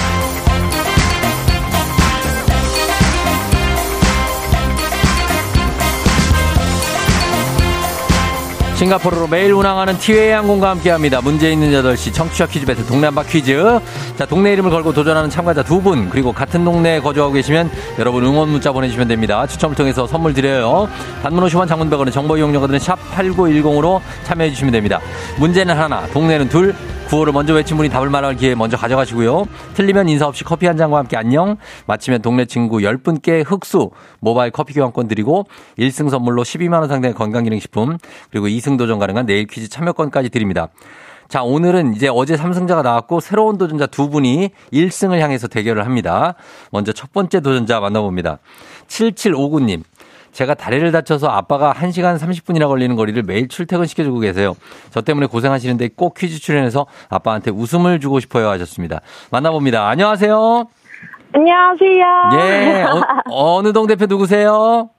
S1: 싱가포르로 매일 운항하는 티웨이 항공과 함께합니다. 문제 있는 8시 청취자 퀴즈 배틀 동네 한바 퀴즈. 자, 동네 이름을 걸고 도전하는 참가자 두 분, 그리고 같은 동네에 거주하고 계시면 여러분 응원 문자 보내주시면 됩니다. 추첨을 통해서 선물 드려요. 단문 50원 장문 100원은 정보 이용료가 드는 샵 8910으로 참여해 주시면 됩니다. 문제는 하나, 동네는 둘, 구호를 먼저 외친 분이 답을 말할 기회 먼저 가져가시고요. 틀리면 인사 없이 커피 한 잔과 함께 안녕. 마치면 동네 친구 10분께 흑수 모바일 커피 교환권 드리고 1승 선물로 12만 원 상당의 건강기능식품 그리고 2승 도전 가능한 내일 퀴즈 참여권까지 드립니다. 자, 오늘은 이제 어제 3승자가 나왔고 새로운 도전자 두 분이 1승을 향해서 대결을 합니다. 먼저 첫 번째 도전자 만나봅니다. 7759님. 제가 다리를 다쳐서 아빠가 1시간 30분이나 걸리는 거리를 매일 출퇴근시켜주고 계세요. 저 때문에 고생하시는데 꼭 퀴즈 출연해서 아빠한테 웃음을 주고 싶어요 하셨습니다. 만나봅니다. 안녕하세요.
S2: 안녕하세요.
S1: 예. 어, 어느 동 대표 누구세요?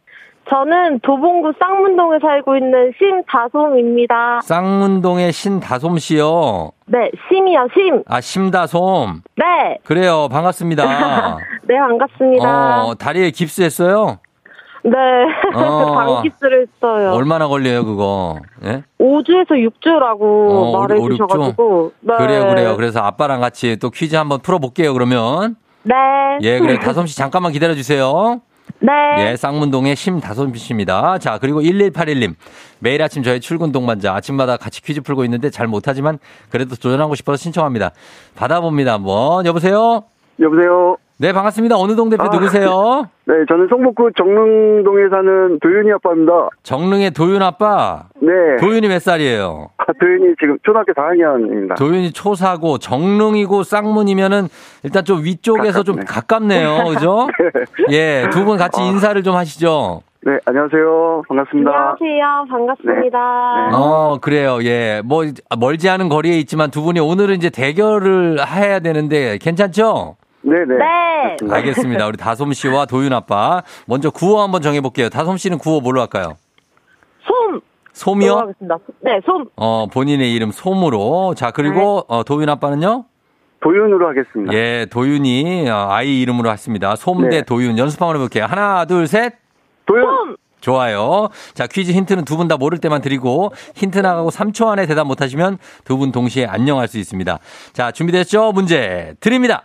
S2: 저는 도봉구 쌍문동에 살고 있는 심다솜입니다.
S1: 쌍문동의 신다솜 씨요.
S2: 네, 심이요, 심.
S1: 아, 심다솜.
S2: 네,
S1: 그래요. 반갑습니다.
S2: 네, 반갑습니다.
S1: 어, 다리에 깁스했어요?
S2: 네,
S1: 어.
S2: 방기스를 했어요.
S1: 얼마나 걸려요, 그거? 예?
S2: 5주에서 6주라고
S1: 어,
S2: 말해주셔가지고. 네.
S1: 그래요, 그래요. 그래서 아빠랑 같이 또 퀴즈 한번 풀어볼게요, 그러면.
S2: 네.
S1: 예, 그래. 다솜 씨 잠깐만 기다려주세요.
S2: 네.
S1: 예, 쌍문동의 심다솜 씨입니다. 자, 그리고 1181님. 매일 아침 저희 출근 동반자. 아침마다 같이 퀴즈 풀고 있는데 잘 못하지만 그래도 도전하고 싶어서 신청합니다. 받아봅니다, 한번. 여보세요?
S6: 여보세요.
S1: 네, 반갑습니다. 어느 동 대표
S6: 아.
S1: 누구세요?
S6: 네, 저는 성북구 정릉동에 사는 도윤이 아빠입니다.
S1: 정릉의 도윤 아빠.
S6: 네,
S1: 도윤이 몇 살이에요?
S6: 아, 도윤이 지금 초등학교 4학년입니다.
S1: 도윤이 초사고 정릉이고 쌍문이면은 일단 좀 위쪽에서 좀 가깝네요. 그죠? 예, 두 분 같이 인사를 좀 하시죠.
S6: 네, 안녕하세요. 반갑습니다.
S2: 안녕하세요. 반갑습니다.
S6: 네.
S1: 어, 그래요. 예. 뭐 멀지 않은 거리에 있지만 두 분이 오늘은 이제 대결을 해야 되는데 괜찮죠?
S6: 네, 네.
S2: 네.
S1: 알겠습니다. 우리 다솜 씨와 도윤 아빠 먼저 구호 한번 정해 볼게요. 다솜 씨는 구호 뭘로 할까요?
S2: 솜.
S1: 솜이요?
S2: 하겠습니다. 네, 솜.
S1: 어, 본인의 이름 솜으로. 자, 그리고 어, 도윤 아빠는요?
S6: 도윤으로 하겠습니다.
S1: 예, 도윤이 어, 아이 이름으로 했습니다. 솜대
S6: 네.
S1: 도윤 연습 한번 해볼게요. 하나, 둘, 셋.
S6: 도윤!
S2: 솜.
S1: 좋아요. 자, 퀴즈 힌트는 두 분 다 모를 때만 드리고 힌트 나가고 3초 안에 대답 못하시면 두 분 동시에 안녕할 수 있습니다. 자, 준비됐죠? 문제 드립니다.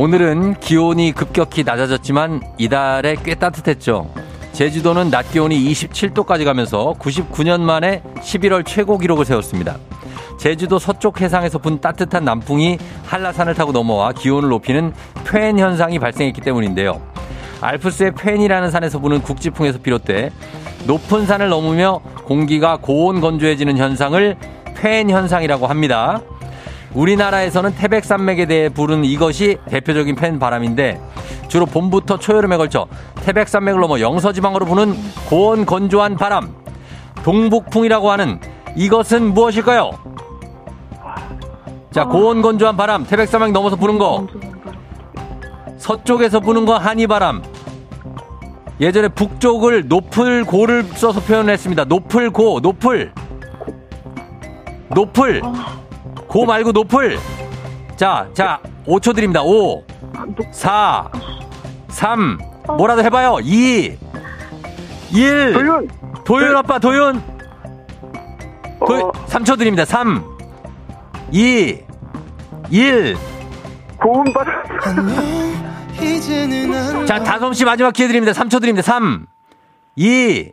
S1: 오늘은 기온이 급격히 낮아졌지만 이달에 꽤 따뜻했죠. 제주도는 낮 기온이 27도까지 가면서 99년 만에 11월 최고 기록을 세웠습니다. 제주도 서쪽 해상에서 분 따뜻한 남풍이 한라산을 타고 넘어와 기온을 높이는 팬 현상이 발생했기 때문인데요. 알프스의 팬이라는 산에서 부는 국지풍에서 비롯돼 높은 산을 넘으며 공기가 고온 건조해지는 현상을 팬 현상이라고 합니다. 우리나라에서는 태백산맥에 대해 부르는 이것이 대표적인 팬 바람인데 주로 봄부터 초여름에 걸쳐 태백산맥을 넘어 영서지방으로 부는 고온 건조한 바람 동북풍이라고 하는 이것은 무엇일까요? 자 고온 건조한 바람 태백산맥 넘어서 부는 거 서쪽에서 부는 거 한이바람 예전에 북쪽을 높을 고를 써서 표현했습니다. 높을 고 높을 높을 고 말고 높을 자, 자, 5초 드립니다. 5, 4, 3, 뭐라도 해봐요. 2, 1.
S6: 도윤!
S1: 도윤 아빠, 도윤. 도,
S6: 어.
S1: 3초 드립니다. 3, 2, 1.
S6: 고운 바람.
S1: 자, 다솜 씨 마지막 기회 드립니다. 3초 드립니다. 3, 2,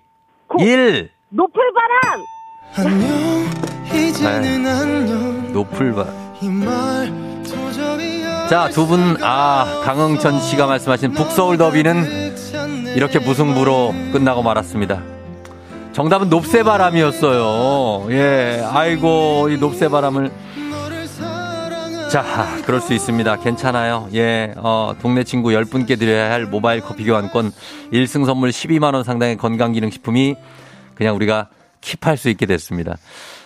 S1: 1.
S2: 높을 바람!
S1: 높을 바. 자, 두 분, 아, 강흥천 씨가 말씀하신 북서울 더비는 이렇게 무승부로 끝나고 말았습니다. 정답은 높새바람이었어요. 예, 아이고, 이 높새바람을. 자, 그럴 수 있습니다. 괜찮아요. 예, 어, 동네 친구 10분께 드려야 할 모바일 커피 교환권 1승 선물 12만원 상당의 건강기능식품이 그냥 우리가 킵할 수 있게 됐습니다.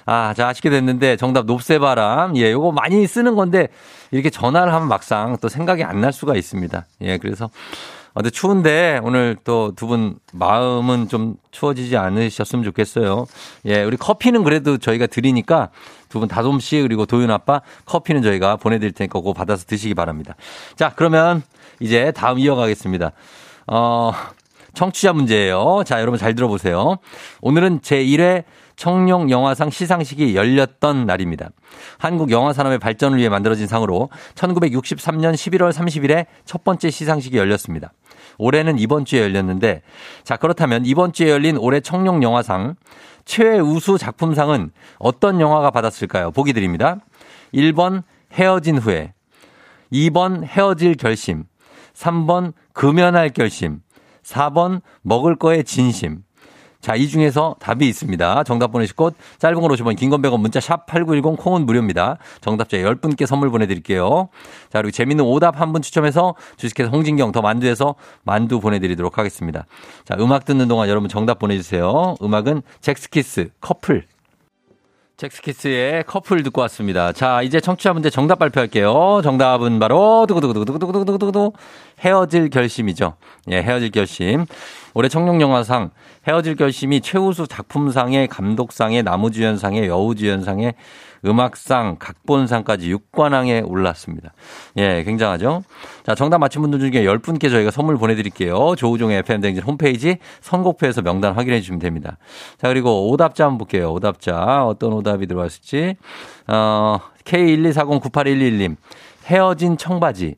S1: 아, 자, 아쉽게 됐는데 정답 높새바람. 예, 요거 많이 쓰는 건데 이렇게 전화를 하면 막상 또 생각이 안 날 수가 있습니다. 예, 그래서 어, 근데 추운데 오늘 또 두 분 마음은 좀 추워지지 않으셨으면 좋겠어요. 예, 우리 커피는 그래도 저희가 드리니까 두 분 다솜 씨 그리고 도윤 아빠 커피는 저희가 보내드릴 테니까 그거 받아서 드시기 바랍니다. 자, 그러면 이제 다음 이어가겠습니다. 어, 청취자 문제예요. 자, 여러분 잘 들어보세요. 오늘은 제 1회 청룡 영화상 시상식이 열렸던 날입니다. 한국 영화 산업의 발전을 위해 만들어진 상으로 1963년 11월 30일에 첫 번째 시상식이 열렸습니다. 올해는 이번 주에 열렸는데 자 그렇다면 이번 주에 열린 올해 청룡 영화상 최우수 작품상은 어떤 영화가 받았을까요? 보기 드립니다. 1번 헤어진 후에 2번 헤어질 결심 3번 금연할 결심 4번 먹을 거에 진심 자, 이 중에서 답이 있습니다. 정답 보내실 곳 짧은 걸 50원, 긴 건 100원, 문자 샵 8910 콩은 무료입니다. 정답자 10분께 선물 보내드릴게요. 자, 그리고 재밌는 오답 한 분 추첨해서 주식회사 홍진경 더 만두에서 만두 보내드리도록 하겠습니다. 자, 음악 듣는 동안 여러분 정답 보내주세요. 음악은 잭스키스 커플. 잭스키스의 커플 듣고 왔습니다. 자, 이제 청취자 문제 정답 발표할게요. 정답은 바로 두구두구두구두구두구두구두구 헤어질 결심이죠. 예, 헤어질 결심. 올해 청룡영화상 헤어질 결심이 최우수 작품상의 감독상의 나무주연상의 여우주연상의 음악상, 각본상까지 6관왕에 올랐습니다. 예, 굉장하죠? 자, 정답 맞힌 분들 중에 10분께 저희가 선물 보내드릴게요. 조우종의 FM댕진 홈페이지 선곡표에서 명단 확인해 주시면 됩니다. 자, 그리고 오답자 한번 볼게요. 오답자. 어떤 오답이 들어왔을지. 어, K124098111님. 헤어진 청바지.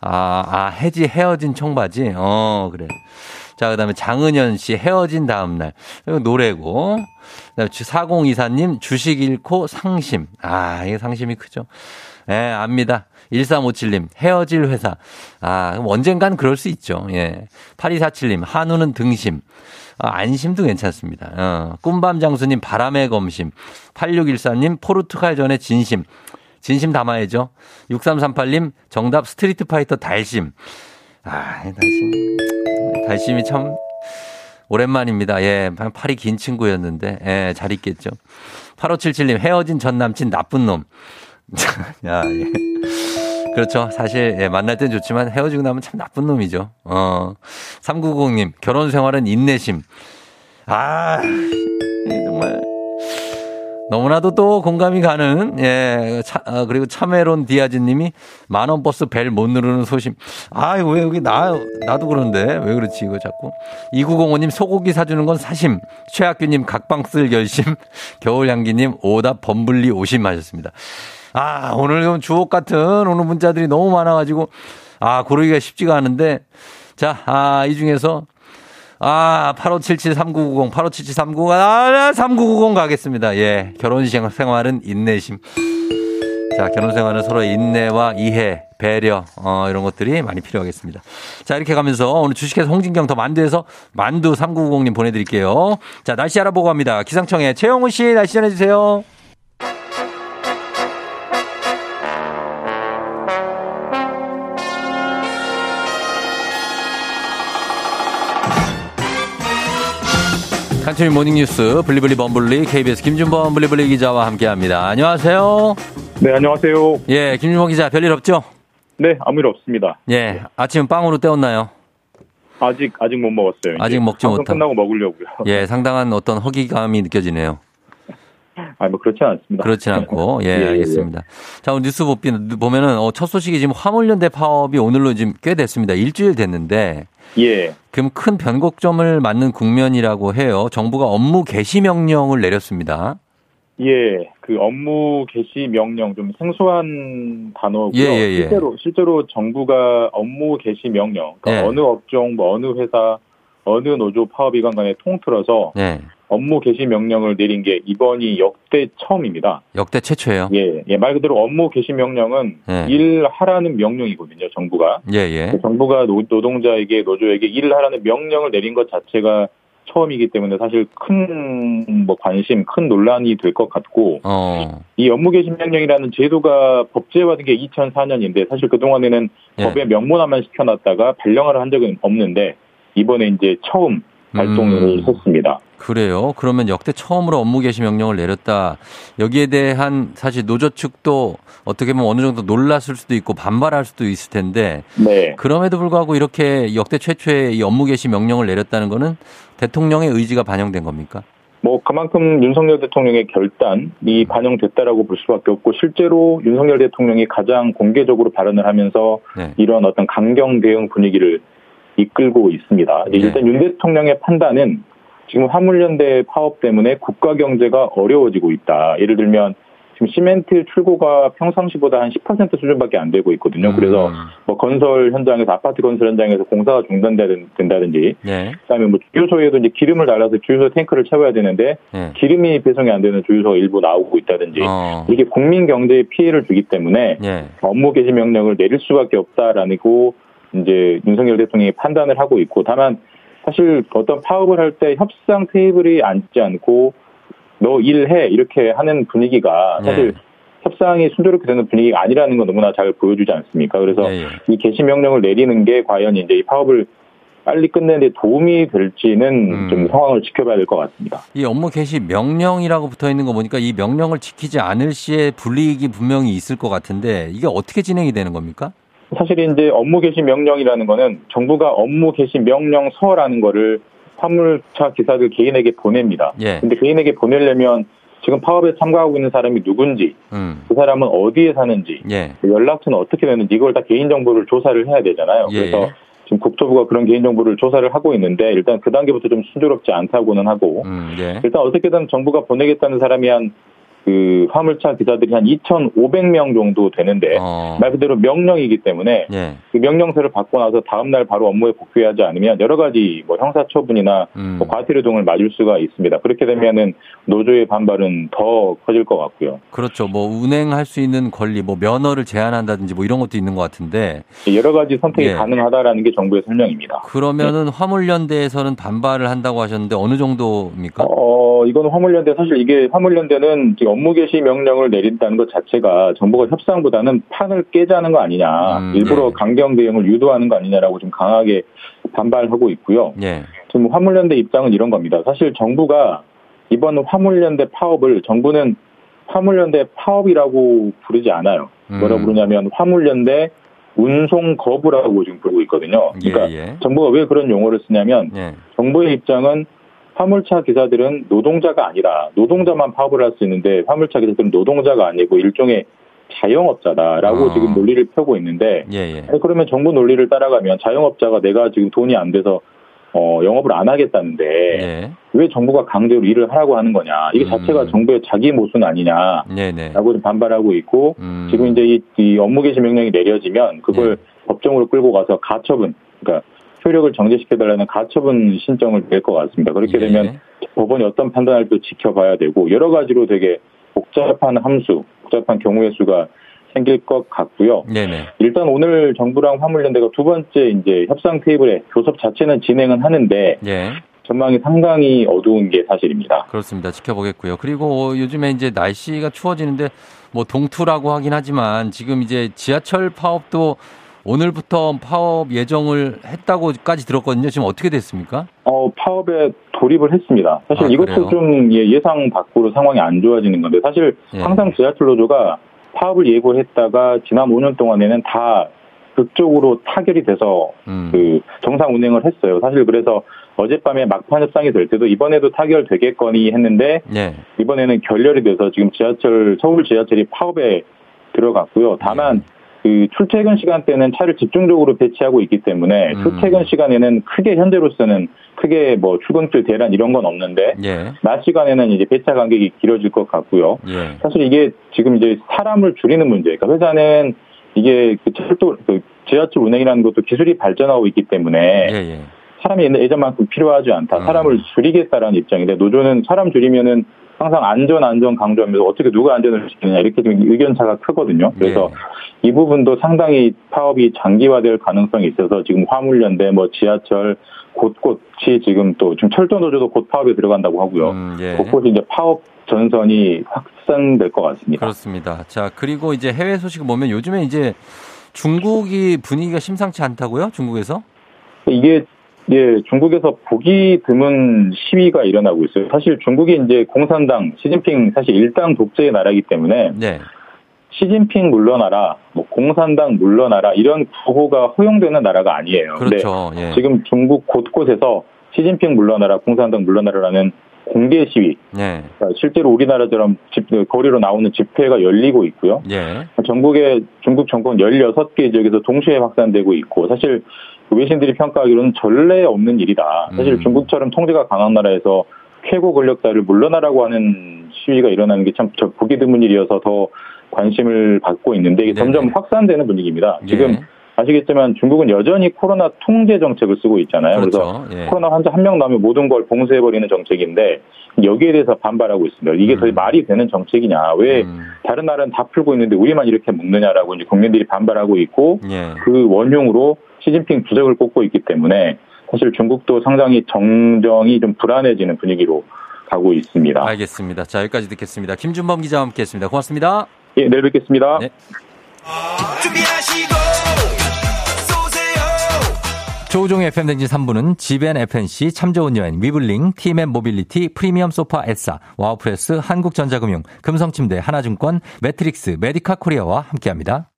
S1: 아, 아, 해지 헤어진 청바지. 어, 그래. 자, 그 다음에 장은현 씨 헤어진 다음날. 노래고. 그 다음에 4024님 주식 잃고 상심. 아, 이게 상심이 크죠. 예, 압니다. 1357님 헤어질 회사. 아, 언젠간 그럴 수 있죠. 예. 8247님 한우는 등심. 아, 안심도 괜찮습니다. 어, 꿈밤 장수님 바람의 검심. 8614님 포르투갈전의 진심. 진심 담아야죠. 6338님 정답 스트리트 파이터 달심. 아, 달심. 달심이 참 오랜만입니다. 예, 팔이 긴 친구였는데, 예, 잘 있겠죠. 8577님, 헤어진 전 남친 나쁜 놈. 야, 예. 그렇죠. 사실, 예, 만날 땐 좋지만 헤어지고 나면 참 나쁜 놈이죠. 어. 390님, 결혼 생활은 인내심. 아, 정말. 너무나도 또 공감이 가는, 예, 차, 어, 그리고 참외론 디아즈 님이 만원 버스 벨 못 누르는 소심. 아, 왜 여기 나, 나도 그런데. 왜 그렇지, 이거 자꾸. 2905님 소고기 사주는 건 사심. 최학규님 각방 쓸 결심. 겨울향기님 오답 범블리 오심 하셨습니다. 아, 오늘 좀 주옥 같은 오늘 문자들이 너무 많아가지고, 아, 고르기가 쉽지가 않은데, 자, 아, 이 중에서, 아, 8577-3990, 8577-3990, 아, 3990 가겠습니다. 예. 결혼 생활은 인내심. 자, 결혼 생활은 서로의 인내와 이해, 배려, 어, 이런 것들이 많이 필요하겠습니다. 자, 이렇게 가면서 오늘 주식회사 홍진경 더 만두에서 만두 3990님 보내드릴게요. 자, 날씨 알아보고 갑니다. 기상청에 최영우 씨 날씨 전해주세요. 간추린 모닝뉴스 블리블리 범블리 KBS 김준범 블리블리 기자와 함께합니다. 안녕하세요.
S7: 네, 안녕하세요.
S1: 예, 김준범 기자 별일 없죠?
S7: 네, 아무 일 없습니다.
S1: 예, 아침 빵으로 때웠나요?
S7: 아직 아직 못 먹었어요.
S1: 아직 먹지 못한.
S7: 끝나고 먹으려고요.
S1: 예, 상당한 어떤 허기감이 느껴지네요.
S7: 아, 뭐 그렇지 않습니다.
S1: 그렇진 않고, 예,
S7: 예, 예,
S1: 알겠습니다. 자, 오늘 뉴스 보면은, 어, 첫 소식이 지금 화물연대 파업이 오늘로 지금 꽤 됐습니다. 일주일 됐는데,
S7: 예.
S1: 그럼 큰 변곡점을 맞는 국면이라고 해요. 정부가 업무 개시 명령을 내렸습니다.
S7: 예, 그 업무 개시 명령 좀 생소한 단어고요.
S1: 예, 예, 예.
S7: 실제로 실제로 정부가 업무 개시 명령, 그러니까
S1: 예.
S7: 어느 업종, 뭐 어느 회사, 어느 노조 파업이건 간에 통틀어서
S1: 네.
S7: 업무 개시 명령을 내린 게 이번이 역대 처음입니다.
S1: 역대 최초예요.
S7: 예, 예, 말 그대로 업무 개시 명령은
S1: 예.
S7: 일하라는 명령이거든요, 정부가.
S1: 예, 예.
S7: 정부가 노, 노동자에게 노조에게 일을 하라는 명령을 내린 것 자체가 처음이기 때문에 사실 큰 뭐 관심, 큰 논란이 될 것 같고
S1: 어,
S7: 이 업무 개시 명령이라는 제도가 법제화된 게 2004년인데 사실 그 동안에는
S1: 예.
S7: 법에 명문화만 시켜놨다가 발령을 한 적은 없는데 이번에 이제 처음 발동을
S1: 음.
S7: 했습니다.
S1: 그래요. 그러면 역대 처음으로 업무 개시 명령을 내렸다. 여기에 대한 사실 노조 측도 어떻게 보면 어느 정도 놀랐을 수도 있고 반발할 수도 있을 텐데
S7: 네.
S1: 그럼에도 불구하고 이렇게 역대 최초의 이 업무 개시 명령을 내렸다는 거는 대통령의 의지가 반영된 겁니까?
S7: 뭐 그만큼 윤석열 대통령의 결단이 반영됐다라고 볼 수밖에 없고 실제로 윤석열 대통령이 가장 공개적으로 발언을 하면서
S1: 네.
S7: 이런 어떤 강경 대응 분위기를 이끌고 있습니다.
S1: 네.
S7: 일단 윤 대통령의 판단은 지금 화물연대 파업 때문에 국가 경제가 어려워지고 있다. 예를 들면 지금 시멘트 출고가 평상시보다 한 10% 수준밖에 안 되고 있거든요. 그래서
S1: 음.
S7: 뭐 건설 현장에서 아파트 건설 현장에서 공사가 중단된다든지
S1: 네.
S7: 그다음에 뭐 주유소에도 이제 기름을 달아서 주유소 탱크를 채워야 되는데
S1: 네.
S7: 기름이 배송이 안 되는 주유소가 일부 나오고 있다든지
S1: 어.
S7: 이게 국민 경제에 피해를 주기 때문에
S1: 예.
S7: 업무 개시 명령을 내릴 수밖에 없다라고 이제 윤석열 대통령이 판단을 하고 있고 다만 사실 어떤 파업을 할 때 협상 테이블이 앉지 않고 너 일해 이렇게 하는 분위기가 사실
S1: 네.
S7: 협상이 순조롭게 되는 분위기가 아니라는 건 너무나 잘 보여주지 않습니까? 그래서
S1: 예, 예.
S7: 이 개시 명령을 내리는 게 과연 이제 이 파업을 빨리 끝내는 데 도움이 될지는
S1: 음.
S7: 좀 상황을 지켜봐야 될 것 같습니다.
S1: 이 업무 개시 명령이라고 붙어 있는 거 보니까 이 명령을 지키지 않을 시에 불이익이 분명히 있을 것 같은데 이게 어떻게 진행이 되는 겁니까?
S7: 사실 이제 업무 개시 명령이라는 거는 정부가 업무 개시 명령서라는 거를 화물차 기사들 개인에게 보냅니다.
S1: 예.
S7: 근데 개인에게 보내려면 지금 파업에 참가하고 있는 사람이 누군지,
S1: 음.
S7: 그 사람은 어디에 사는지,
S1: 예.
S7: 연락처는 어떻게 되는지 이걸 다 개인 정보를 조사를 해야 되잖아요.
S1: 예,
S7: 그래서
S1: 예.
S7: 지금 국토부가 그런 개인 정보를 조사를 하고 있는데 일단 그 단계부터 좀 순조롭지 않다고는 하고
S1: 음, 예.
S7: 일단 어떻게든 정부가 보내겠다는 사람이 한 그 화물차 기사들이 한 2,500명 정도 되는데
S1: 어.
S7: 말 그대로 명령이기 때문에
S1: 예.
S7: 그 명령서를 받고 나서 다음 날 바로 업무에 복귀하지 않으면 여러 가지 뭐 형사처분이나
S1: 음.
S7: 뭐 과태료등을 맞을 수가 있습니다. 그렇게 되면은 노조의 반발은 더 커질 것 같고요.
S1: 그렇죠. 뭐 운행할 수 있는 권리, 뭐 면허를 제한한다든지 뭐 이런 것도 있는 것 같은데
S7: 여러 가지 선택이
S1: 예.
S7: 가능하다라는 게 정부의 설명입니다.
S1: 그러면은 화물연대에서는 반발을 한다고 하셨는데 어느 정도입니까?
S7: 어, 이거는 화물연대, 사실 이게 화물연대는 지금 업무 개시 명령을 내린다는 것 자체가 정부가 협상보다는 판을 깨자는 거 아니냐,
S1: 음,
S7: 일부러
S1: 예.
S7: 강경 대응을 유도하는 거 아니냐라고 좀 강하게 반발하고 있고요.
S1: 예.
S7: 지금 화물연대 입장은 이런 겁니다. 사실 정부가 이번 화물연대 파업을 정부는 화물연대 파업이라고 부르지 않아요.
S1: 음.
S7: 뭐라 부르냐면 화물연대 운송 거부라고 지금 부르고 있거든요. 그러니까
S1: 예, 예.
S7: 정부가 왜 그런 용어를 쓰냐면
S1: 예.
S7: 정부의 입장은 화물차 기사들은 노동자가 아니라 노동자만 파업을 할 수 있는데 화물차 기사들은 노동자가 아니고 일종의 자영업자다라고
S1: 아.
S7: 지금 논리를 펴고 있는데
S1: 예, 예.
S7: 그러면 정부 논리를 따라가면 자영업자가 내가 지금 돈이 안 돼서 어, 영업을 안 하겠다는데
S1: 예.
S7: 왜 정부가 강제로 일을 하라고 하는 거냐 이게
S1: 음.
S7: 자체가 정부의 자기 모순 아니냐라고
S1: 네네.
S7: 좀 반발하고 있고
S1: 음.
S7: 지금 이제 이, 이 업무 개시 명령이 내려지면 그걸 법정으로 끌고 가서 가처분 그러니까 효력을 정지시켜달라는 가처분 신청을 낼 것 같습니다. 그렇게
S1: 예.
S7: 되면 법원이 어떤 판단을 또 지켜봐야 되고 여러 가지로 되게 복잡한 함수, 복잡한 경우의 수가 생길 것 같고요.
S1: 네네.
S7: 일단 오늘 정부랑 화물연대가 두 번째 이제 협상 테이블에 교섭 자체는 진행은 하는데
S1: 예.
S7: 전망이 상당히 어두운 게 사실입니다.
S1: 그렇습니다. 지켜보겠고요. 그리고 요즘에 이제 날씨가 추워지는데 뭐 동투라고 하긴 하지만 지금 이제 지하철 파업도 오늘부터 파업 예정을 했다고까지 들었거든요. 지금 어떻게 됐습니까?
S7: 어, 파업에 돌입을 했습니다. 사실
S1: 아,
S7: 이것도
S1: 그래요?
S7: 좀 예, 예상 밖으로 상황이 안 좋아지는 건데 사실
S1: 예.
S7: 항상 지하철 노조가 파업을 예고했다가 지난 5년 동안에는 다 극적으로 타결이 돼서
S1: 음.
S7: 그 정상 운행을 했어요. 사실 그래서 어젯밤에 막판 협상이 될 때도 이번에도 타결되겠거니 했는데
S1: 네.
S7: 이번에는 결렬이 돼서 지금 지하철 서울 지하철이 파업에 들어갔고요. 다만 그 출퇴근 시간대는 차를 집중적으로 배치하고 있기 때문에
S1: 음.
S7: 출퇴근 시간에는 크게 현재로서는 크게 뭐 출근길 대란 이런 건 없는데
S1: 예.
S7: 낮 시간에는 이제 배차 간격이 길어질 것 같고요.
S1: 예.
S7: 사실 이게 지금 이제 사람을 줄이는 문제. 그러니까 회사는 이게 그 철도 그 지하철 운행이라는 것도 기술이 발전하고 있기 때문에
S1: 예, 예.
S7: 사람이 예전만큼 필요하지 않다.
S1: 음.
S7: 사람을 줄이겠다라는 입장인데 노조는 사람 줄이면은 항상 안전 안전 강조하면서 어떻게 누가 안전을 지키느냐 이렇게 좀 의견 차가 크거든요. 그래서
S1: 예.
S7: 이 부분도 상당히 파업이 장기화될 가능성이 있어서 지금 화물연대 뭐 지하철 곳곳이 지금 또 지금 철도 노조도 곧 파업에 들어간다고 하고요.
S1: 음, 예.
S7: 곳곳이 이제 파업 전선이 확산될 것 같습니다.
S1: 그렇습니다. 자, 그리고 이제 해외 소식을 보면 요즘에 이제 중국이 분위기가 심상치 않다고요? 중국에서?
S7: 이게 예, 중국에서 보기 드문 시위가 일어나고 있어요. 사실 중국이 이제 공산당, 시진핑 사실 일당 독재의 나라이기 때문에
S1: 네.
S7: 시진핑 물러나라, 뭐 공산당 물러나라 이런 구호가 허용되는 나라가 아니에요.
S1: 그렇죠. 예.
S7: 지금 중국 곳곳에서 시진핑 물러나라, 공산당 물러나라라는 공개 시위,
S1: 네.
S7: 그러니까 실제로 우리나라처럼 집, 거리로 나오는 집회가 열리고 있고요.
S1: 예.
S7: 전국의 중국 정권 16개 지역에서 동시에 확산되고 있고 사실 외신들이 평가하기로는 전례 없는 일이다. 사실
S1: 음.
S7: 중국처럼 통제가 강한 나라에서 최고 권력자를 물러나라고 하는 시위가 일어나는 게 참 보기 드문 일이어서 더 관심을 받고 있는데 이게
S1: 네네.
S7: 점점 확산되는 분위기입니다. 지금
S1: 예.
S7: 아시겠지만 중국은 여전히 코로나 통제 정책을 쓰고 있잖아요. 래서
S1: 그렇죠. 예.
S7: 코로나 환자 한 명 나오면 모든 걸 봉쇄해버리는 정책인데 여기에 대해서 반발하고 있습니다. 이게
S1: 음.
S7: 더 말이 되는 정책이냐? 왜
S1: 음,
S7: 다른 나라는 다 풀고 있는데 우리만 이렇게 먹느냐라고 이제 국민들이 반발하고 있고
S1: 예.
S7: 그 원흉으로 시진핑 주석을 꼽고 있기 때문에 사실 중국도 상당히 정정이 좀 불안해지는 분위기로 가고 있습니다.
S1: 알겠습니다. 자, 여기까지 듣겠습니다. 김준범 기자와 함께 했습니다. 고맙습니다.
S7: 예, 내일 뵙겠습니다.
S1: 네. 조우종의 FM댕진 3부는 지벤 FNC, 참 좋은 여행, 위블링, 티맵 모빌리티, 프리미엄 소파 에싸, 와우프레스, 한국전자금융, 금성침대, 하나증권, 매트릭스, 메디카 코리아와 함께합니다.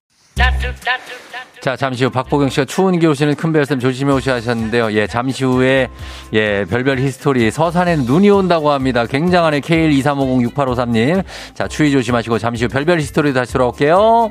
S1: 자, 잠시 후 박보경 씨가 추운 길 오시는 큰별쌤 조심해 오셔야 하셨는데요. 예, 잠시 후에, 예, 별별 히스토리 서산에 눈이 온다고 합니다. 굉장하네. K123506853님. 자, 추위 조심하시고 잠시 후 별별 히스토리 다시 돌아올게요.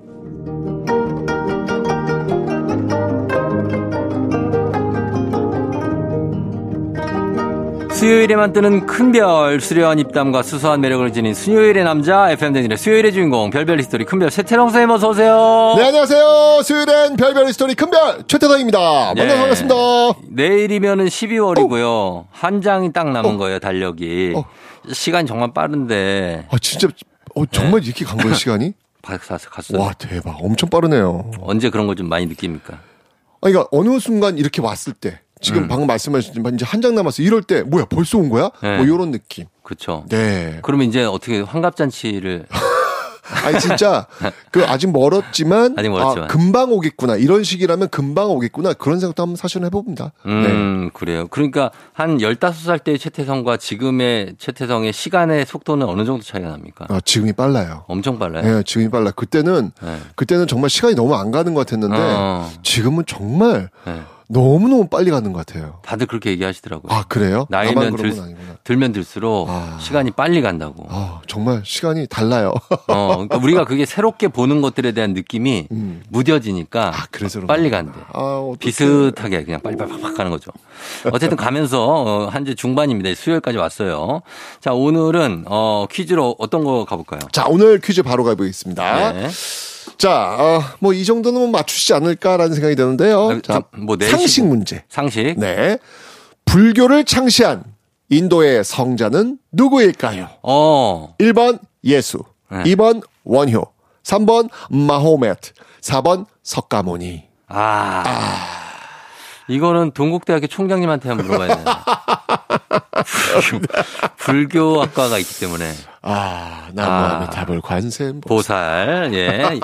S1: 수요일에만 뜨는 큰별 수려한 입담과 수수한 매력을 지닌 수요일의 남자 FM 댕진의 수요일의 주인공 별별 히스토리 큰별 최태성 선생님 어서 오세요.
S8: 네, 안녕하세요. 수요일엔 별별 히스토리 큰별 최태성입니다. 만나서
S1: 네.
S8: 반갑습니다.
S1: 내일이면은 12월이고요. 한 장이 딱 남은 거예요, 달력이.
S8: 어.
S1: 시간이 정말 빠른데.
S8: 아, 진짜, 어, 정말 이렇게 간 거예요, 시간이?
S1: 가서 갔어요.
S8: 와, 대박. 엄청 빠르네요.
S1: 언제 그런 걸좀 많이 느낍니까?
S8: 아, 그러니까 어느 순간 이렇게 왔을 때, 지금
S1: 음.
S8: 방금 말씀하셨지만 이제 한 장 남았어. 이럴 때, 뭐야, 벌써 온 거야?
S1: 네.
S8: 뭐, 요런 느낌.
S1: 그렇죠.
S8: 네.
S1: 그러면 이제 어떻게 환갑잔치를
S8: 아니 진짜 그 아직 멀었지만,
S1: 아직 멀었지만.
S8: 아, 금방 오겠구나 이런 식이라면 금방 오겠구나 그런 생각도 한번 사실은 해봅니다. 네.
S1: 음, 그래요. 그러니까 한 15살 때의 최태성과 지금의 최태성의 시간의 속도는 어느 정도 차이가 납니까?
S8: 아, 지금이 빨라요.
S1: 엄청 빨라요.
S8: 예, 지금이 빨라. 그때는
S1: 네.
S8: 그때는 정말 시간이 너무 안 가는 것 같았는데
S1: 어.
S8: 지금은 정말
S1: 네.
S8: 너무 너무 빨리 가는 것 같아요.
S1: 다들 그렇게 얘기하시더라고요.
S8: 아 그래요?
S1: 나이면 들. 들면 들수록
S8: 아.
S1: 시간이 빨리 간다고.
S8: 아 정말 시간이 달라요.
S1: 어, 그러니까 우리가 그게 새롭게 보는 것들에 대한 느낌이
S8: 음.
S1: 무뎌지니까
S8: 아 그래서.
S1: 빨리 간대.
S8: 아.
S1: 비슷하게 그냥 빨리빨리 가는 거죠. 어쨌든 가면서 어, 한주 중반입니다. 수요일까지 왔어요. 자 오늘은 어, 퀴즈로 어떤 거 가볼까요?
S8: 자 오늘 퀴즈 바로 가보겠습니다.
S1: 네.
S8: 자, 어, 뭐이 정도는 뭐 맞추시지 않을까라는 생각이 드는데요.
S1: 아,
S8: 자,
S1: 좀, 뭐.
S8: 상식 문제.
S1: 상식.
S8: 네. 불교를 창시한 인도의 성자는 누구일까요?
S1: 어
S8: 1번 예수,
S1: 네.
S8: 2번 원효, 3번 마호메트, 4번 석가모니.
S1: 아. 이거는 동국대학교 총장님한테 한번 물어봐야 되나. 불교, 불교 학과가 있기 때문에.
S8: 아,
S1: 아.
S8: 나무아미타불 관세음
S1: 보살, 예.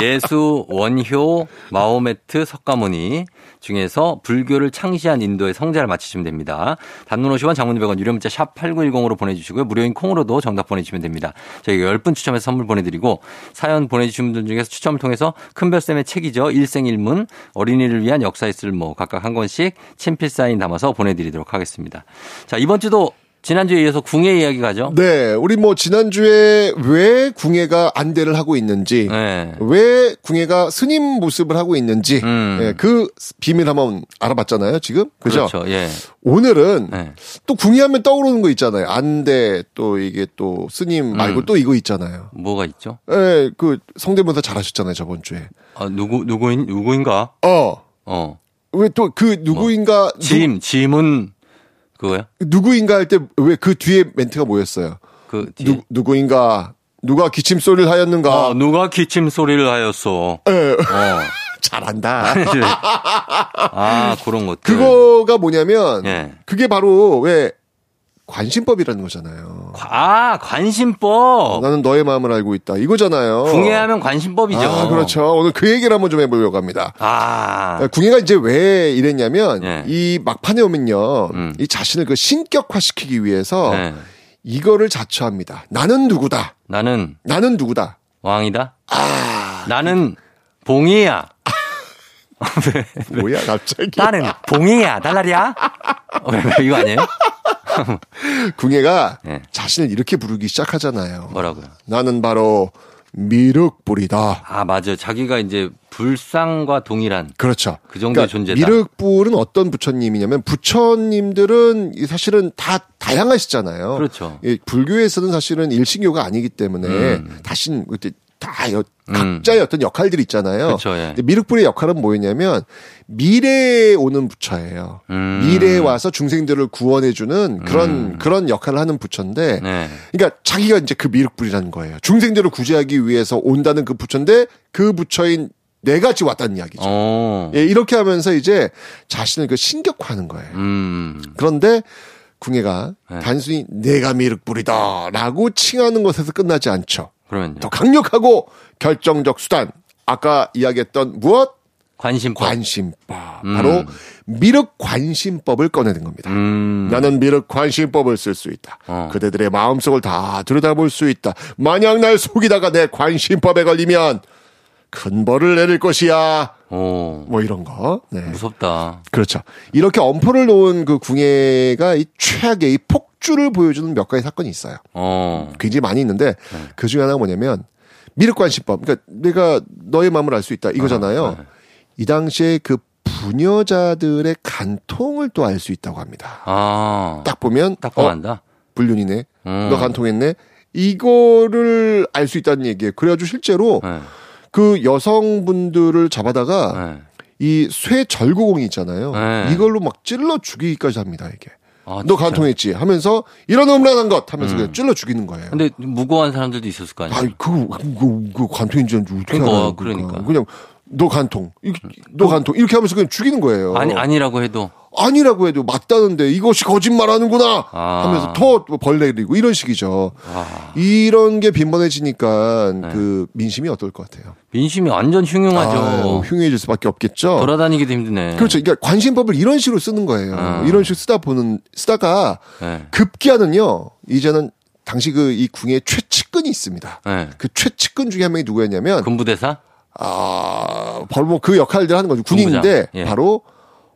S1: 예수, 원효, 마호메트, 석가모니 중에서 불교를 창시한 인도의 성자를 맞히시면 됩니다. 단문 50원, 장문 100원, 유료 문자 샵 8910으로 보내주시고요. 무료인 콩으로도 정답 보내주시면 됩니다. 저희가 10분 추첨해서 선물 보내드리고 사연 보내주신 분들 중에서 추첨을 통해서 큰별쌤의 책이죠. 일생일문, 어린이를 위한 역사의 쓸모 각각 한 권씩 친필 사인 담아서 보내드리도록 하겠습니다. 자, 이번 주도 지난주에 이어서 궁예 이야기 가죠.
S8: 네, 우리 뭐 지난주에 왜 궁예가 안대를 하고 있는지,
S1: 네.
S8: 왜 궁예가 스님 모습을 하고 있는지,
S1: 음.
S8: 예, 그 비밀 한번 알아봤잖아요, 지금. 그죠?
S1: 그렇죠. 예.
S8: 오늘은
S1: 네.
S8: 또 궁예하면 떠오르는 거 있잖아요. 안대, 또 이게 또 스님 말고
S1: 음.
S8: 또 이거 있잖아요.
S1: 뭐가 있죠?
S8: 예, 그 성대모사 잘 하셨잖아요, 저번 주에.
S1: 아, 누구, 누구인, 누구인가?
S8: 어,
S1: 어.
S8: 왜 또 그 누구인가,
S1: 짐, 짐은 그거야?
S8: 누, 구인가 할 때 왜 그 뒤에 멘트가 뭐였어요?
S1: 그 뒤에.
S8: 누, 누구인가, 누가 기침 소리를 하였는가.
S1: 아, 누가 기침 소리를 하였어.
S8: 예,
S1: 어.
S8: 잘한다.
S1: 아, 그런 것들.
S8: 그거가 뭐냐면
S1: 예.
S8: 그게 바로 왜 관심법이라는 거잖아요.
S1: 아, 관심법.
S8: 나는 너의 마음을 알고 있다. 이거잖아요.
S1: 궁예하면 관심법이죠.
S8: 아, 그렇죠. 오늘 그 얘기를 한번 좀 해보려고 합니다.
S1: 아.
S8: 궁예가 이제 왜 이랬냐면
S1: 예.
S8: 이 막판에 오면요,
S1: 음.
S8: 이 자신을 그 신격화시키기 위해서
S1: 네.
S8: 이거를 자처합니다. 나는 누구다.
S1: 나는
S8: 나는 누구다.
S1: 왕이다.
S8: 아,
S1: 나는 봉이야.
S8: 뭐야 갑자기?
S1: 나는 봉이야. 달라리야. 어, 왜, 왜 이거 아니에요?
S8: 궁예가
S1: 예.
S8: 자신을 이렇게 부르기 시작하잖아요.
S1: 뭐라고요?
S8: 나는 바로 미륵불이다.
S1: 아, 맞아요. 자기가 이제 불상과 동일한
S8: 그렇죠.
S1: 그 정도의 존재다.
S8: 미륵불은 어떤 부처님이냐면 부처님들은 이 사실은 다 다양하시잖아요.
S1: 그렇죠.
S8: 이 불교에서는 사실은 일신교가 아니기 때문에
S1: 음.
S8: 다신 그때 다 여-
S1: 음.
S8: 각자의 어떤 역할들이 있잖아요.
S1: 그렇죠, 예.
S8: 미륵불의 역할은 뭐였냐면 미래에 오는 부처예요.
S1: 음.
S8: 미래에 와서 중생들을 구원해주는 그런
S1: 음.
S8: 그런 역할을 하는 부처인데,
S1: 네.
S8: 그러니까 자기가 이제 그 미륵불이라는 거예요. 중생들을 구제하기 위해서 온다는 그 부처인데 그 부처인 내가 지금 왔다는 이야기죠.
S1: 어.
S8: 예, 이렇게 하면서 이제 자신을 그 신격화하는 거예요.
S1: 음.
S8: 그런데 궁예가
S1: 네.
S8: 단순히 내가 미륵불이다라고 칭하는 것에서 끝나지 않죠.
S1: 그러면요.
S8: 더 강력하고 결정적 수단. 아까 이야기했던 무엇?
S1: 관심법.
S8: 관심법.
S1: 음.
S8: 바로 미륵 관심법을 꺼내는 겁니다.
S1: 음.
S8: 나는 미륵 관심법을 쓸 수 있다.
S1: 어.
S8: 그대들의 마음속을 다 들여다볼 수 있다. 만약 날 속이다가 내 관심법에 걸리면 큰 벌을 내릴 것이야.
S1: 오.
S8: 뭐 이런 거. 네.
S1: 무섭다.
S8: 그렇죠. 이렇게 엄포를 놓은 그 궁예가 이 최악의 이 폭 주를 보여주는 몇 가지 사건이 있어요.
S1: 어.
S8: 굉장히 많이 있는데
S1: 네.
S8: 그 중에 하나가 뭐냐면 미륵관심법. 그러니까 내가 너의 마음을 알 수 있다 이거잖아요.
S1: 네.
S8: 이 당시에 그 부녀자들의 간통을 또 알 수 있다고 합니다.
S1: 아.
S8: 딱 보면
S1: 딱
S8: 어,
S1: 보면 안다.
S8: 불륜이네.
S1: 음.
S8: 너 간통했네. 이거를 알 수 있다는 얘기예요. 그래가지고 실제로
S1: 네.
S8: 그 여성분들을 잡아다가
S1: 네.
S8: 이쇠 절구공이 있잖아요.
S1: 네.
S8: 이걸로 막 찔러 죽이기까지 합니다, 이게.
S1: 아,
S8: 너? 간통했지 하면서 이런 음란한 것 하면서
S1: 음.
S8: 그냥 찔러 죽이는 거예요.
S1: 근데 무고한 사람들도 있었을 거 아니에요?
S8: 아이, 그, 그, 그, 그 간통인지 어떻게
S1: 그러니까,
S8: 알아요?
S1: 그러니까.
S8: 그냥 너 간통, 이- 너 간통 이렇게 하면서 그냥 죽이는 거예요.
S1: 아니 아니라고 해도
S8: 아니라고 해도 맞다는데 이것이 거짓말하는구나
S1: 아.
S8: 하면서 더 벌레리고 이런 식이죠.
S1: 아,
S8: 이런 게 빈번해지니까
S1: 네.
S8: 그 민심이 어떨 것 같아요?
S1: 민심이 완전 흉흉하죠.
S8: 아유, 흉해질 수밖에 없겠죠.
S1: 돌아다니기도 힘드네.
S8: 그렇죠. 그러니까 관심법을 이런 식으로 쓰는 거예요.
S1: 아.
S8: 이런 식으로 쓰다 보는 쓰다가
S1: 네.
S8: 급기야는요. 이제는 당시 그 이 궁의 최측근이 있습니다.
S1: 네.
S8: 그 최측근 중에 한 명이 누구였냐면
S1: 군부대사?
S8: 아 바로 뭐 그 역할들 하는 거죠. 군인인데.
S1: 예.
S8: 바로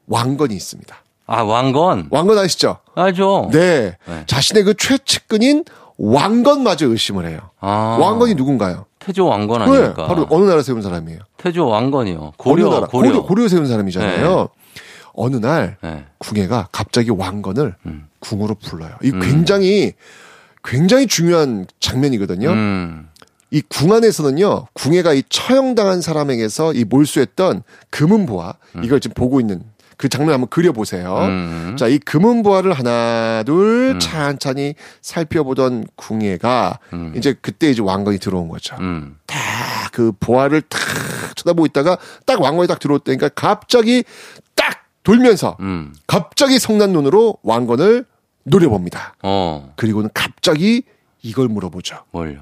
S8: 왕건이 있습니다.
S1: 아 왕건.
S8: 왕건 아시죠?
S1: 알죠.
S8: 네.
S1: 네.
S8: 자신의 그 최측근인 왕건마저 의심을 해요.
S1: 아,
S8: 왕건이 누군가요?
S1: 태조 왕건
S8: 네,
S1: 아닙니까?
S8: 바로 어느 나라 세운 사람이에요.
S1: 태조 왕건이요. 고려
S8: 어느 나라?
S1: 고려.
S8: 고려, 고려 세운 사람이잖아요. 어느 날
S1: 네.
S8: 궁예가 갑자기 왕건을
S1: 음.
S8: 궁으로 불러요. 이 굉장히 굉장히 중요한 장면이거든요.
S1: 음.
S8: 이 궁 안에서는요, 궁예가 이 처형당한 사람에게서 이 몰수했던 금은보화 이걸 지금 보고 있는 그 장면 한번 그려보세요.
S1: 음.
S8: 자, 이 금은보화를 하나, 둘, 찬찬히 살펴보던 궁예가
S1: 음.
S8: 이제 그때 이제 왕건이 들어온 거죠.
S1: 음.
S8: 딱그 보화를 탁 쳐다보고 있다가 딱 왕건이 딱 들어왔다니까 갑자기 딱 돌면서
S1: 음.
S8: 갑자기 성난 눈으로 왕건을 노려봅니다.
S1: 어.
S8: 그리고는 갑자기 이걸 물어보죠.
S1: 뭘요?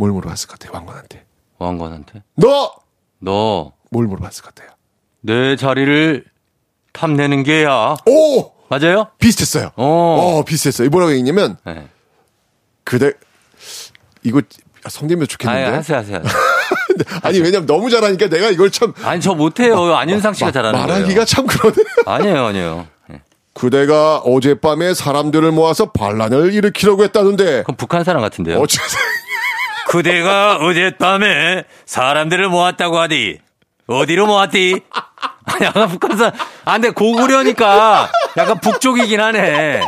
S8: 뭘 물어봤을 것 같아요, 왕건한테?
S1: 왕건한테?
S8: 너! 너내뭘 물어봤을 것 같아요?
S1: 자리를 탐내는 게야.
S8: 오!
S1: 맞아요?
S8: 비슷했어요.
S1: 어.
S8: 어, 비슷했어요. 뭐라고 했냐면,
S1: 네.
S8: 그대, 이거 성대면 좋겠는데?
S1: 하세요, 하세요.
S8: 아니, 왜냐면 너무 잘하니까 내가 이걸 참,
S1: 아니, 저 못해요. 안윤상 씨가 잘하는 거예요.
S8: 말하기가 참 그러네.
S1: 아니에요, 아니에요. 네.
S8: 그대가 어젯밤에 사람들을 모아서 반란을 일으키려고 했다는데,
S1: 그럼 북한 사람 같은데요.
S8: 어째,
S1: 그대가 어젯밤에 사람들을 모았다고 하디. 어디로 모았디? 약간 북한 사람. 아, 근데 고구려니까 약간 북쪽이긴 하네.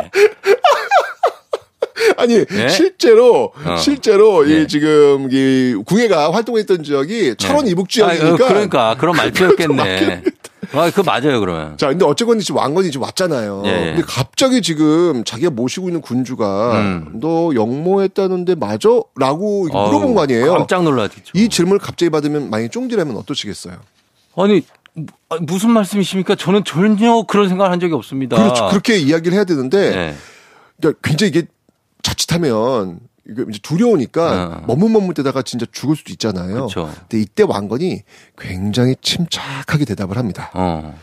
S8: 아니,
S1: 예?
S8: 실제로,
S1: 어.
S8: 실제로,
S1: 예.
S8: 이 지금, 이 궁예가 활동했던 지역이 철원 이북
S1: 아,
S8: 지역이니까.
S1: 어, 그러니까. 그런 말투였겠네. 아, 그거 맞아요, 그러면.
S8: 자, 근데 어쨌건 지금 왕건이 지금 왔잖아요.
S1: 예, 예.
S8: 근데 갑자기 지금 자기가 모시고 있는 군주가
S1: 음.
S8: 너 영모했다는데 맞아? 라고 물어본 거 아니에요?
S1: 깜짝 놀랐겠죠.
S8: 이 질문을 갑자기 받으면 만약에 쫑디라면 어떠시겠어요?
S1: 아니, 무- 아, 무슨 말씀이십니까? 저는 전혀 그런 생각을 한 적이 없습니다.
S8: 그렇죠. 그렇게 이야기를 해야 되는데
S1: 네.
S8: 그러니까 굉장히 이게 자칫하면 이게 이제 두려우니까
S1: 어.
S8: 머뭇머뭇대다가 진짜 죽을 수도 있잖아요.
S1: 그렇죠.
S8: 근데 이때 왕건이 굉장히 침착하게 대답을 합니다.
S1: 어.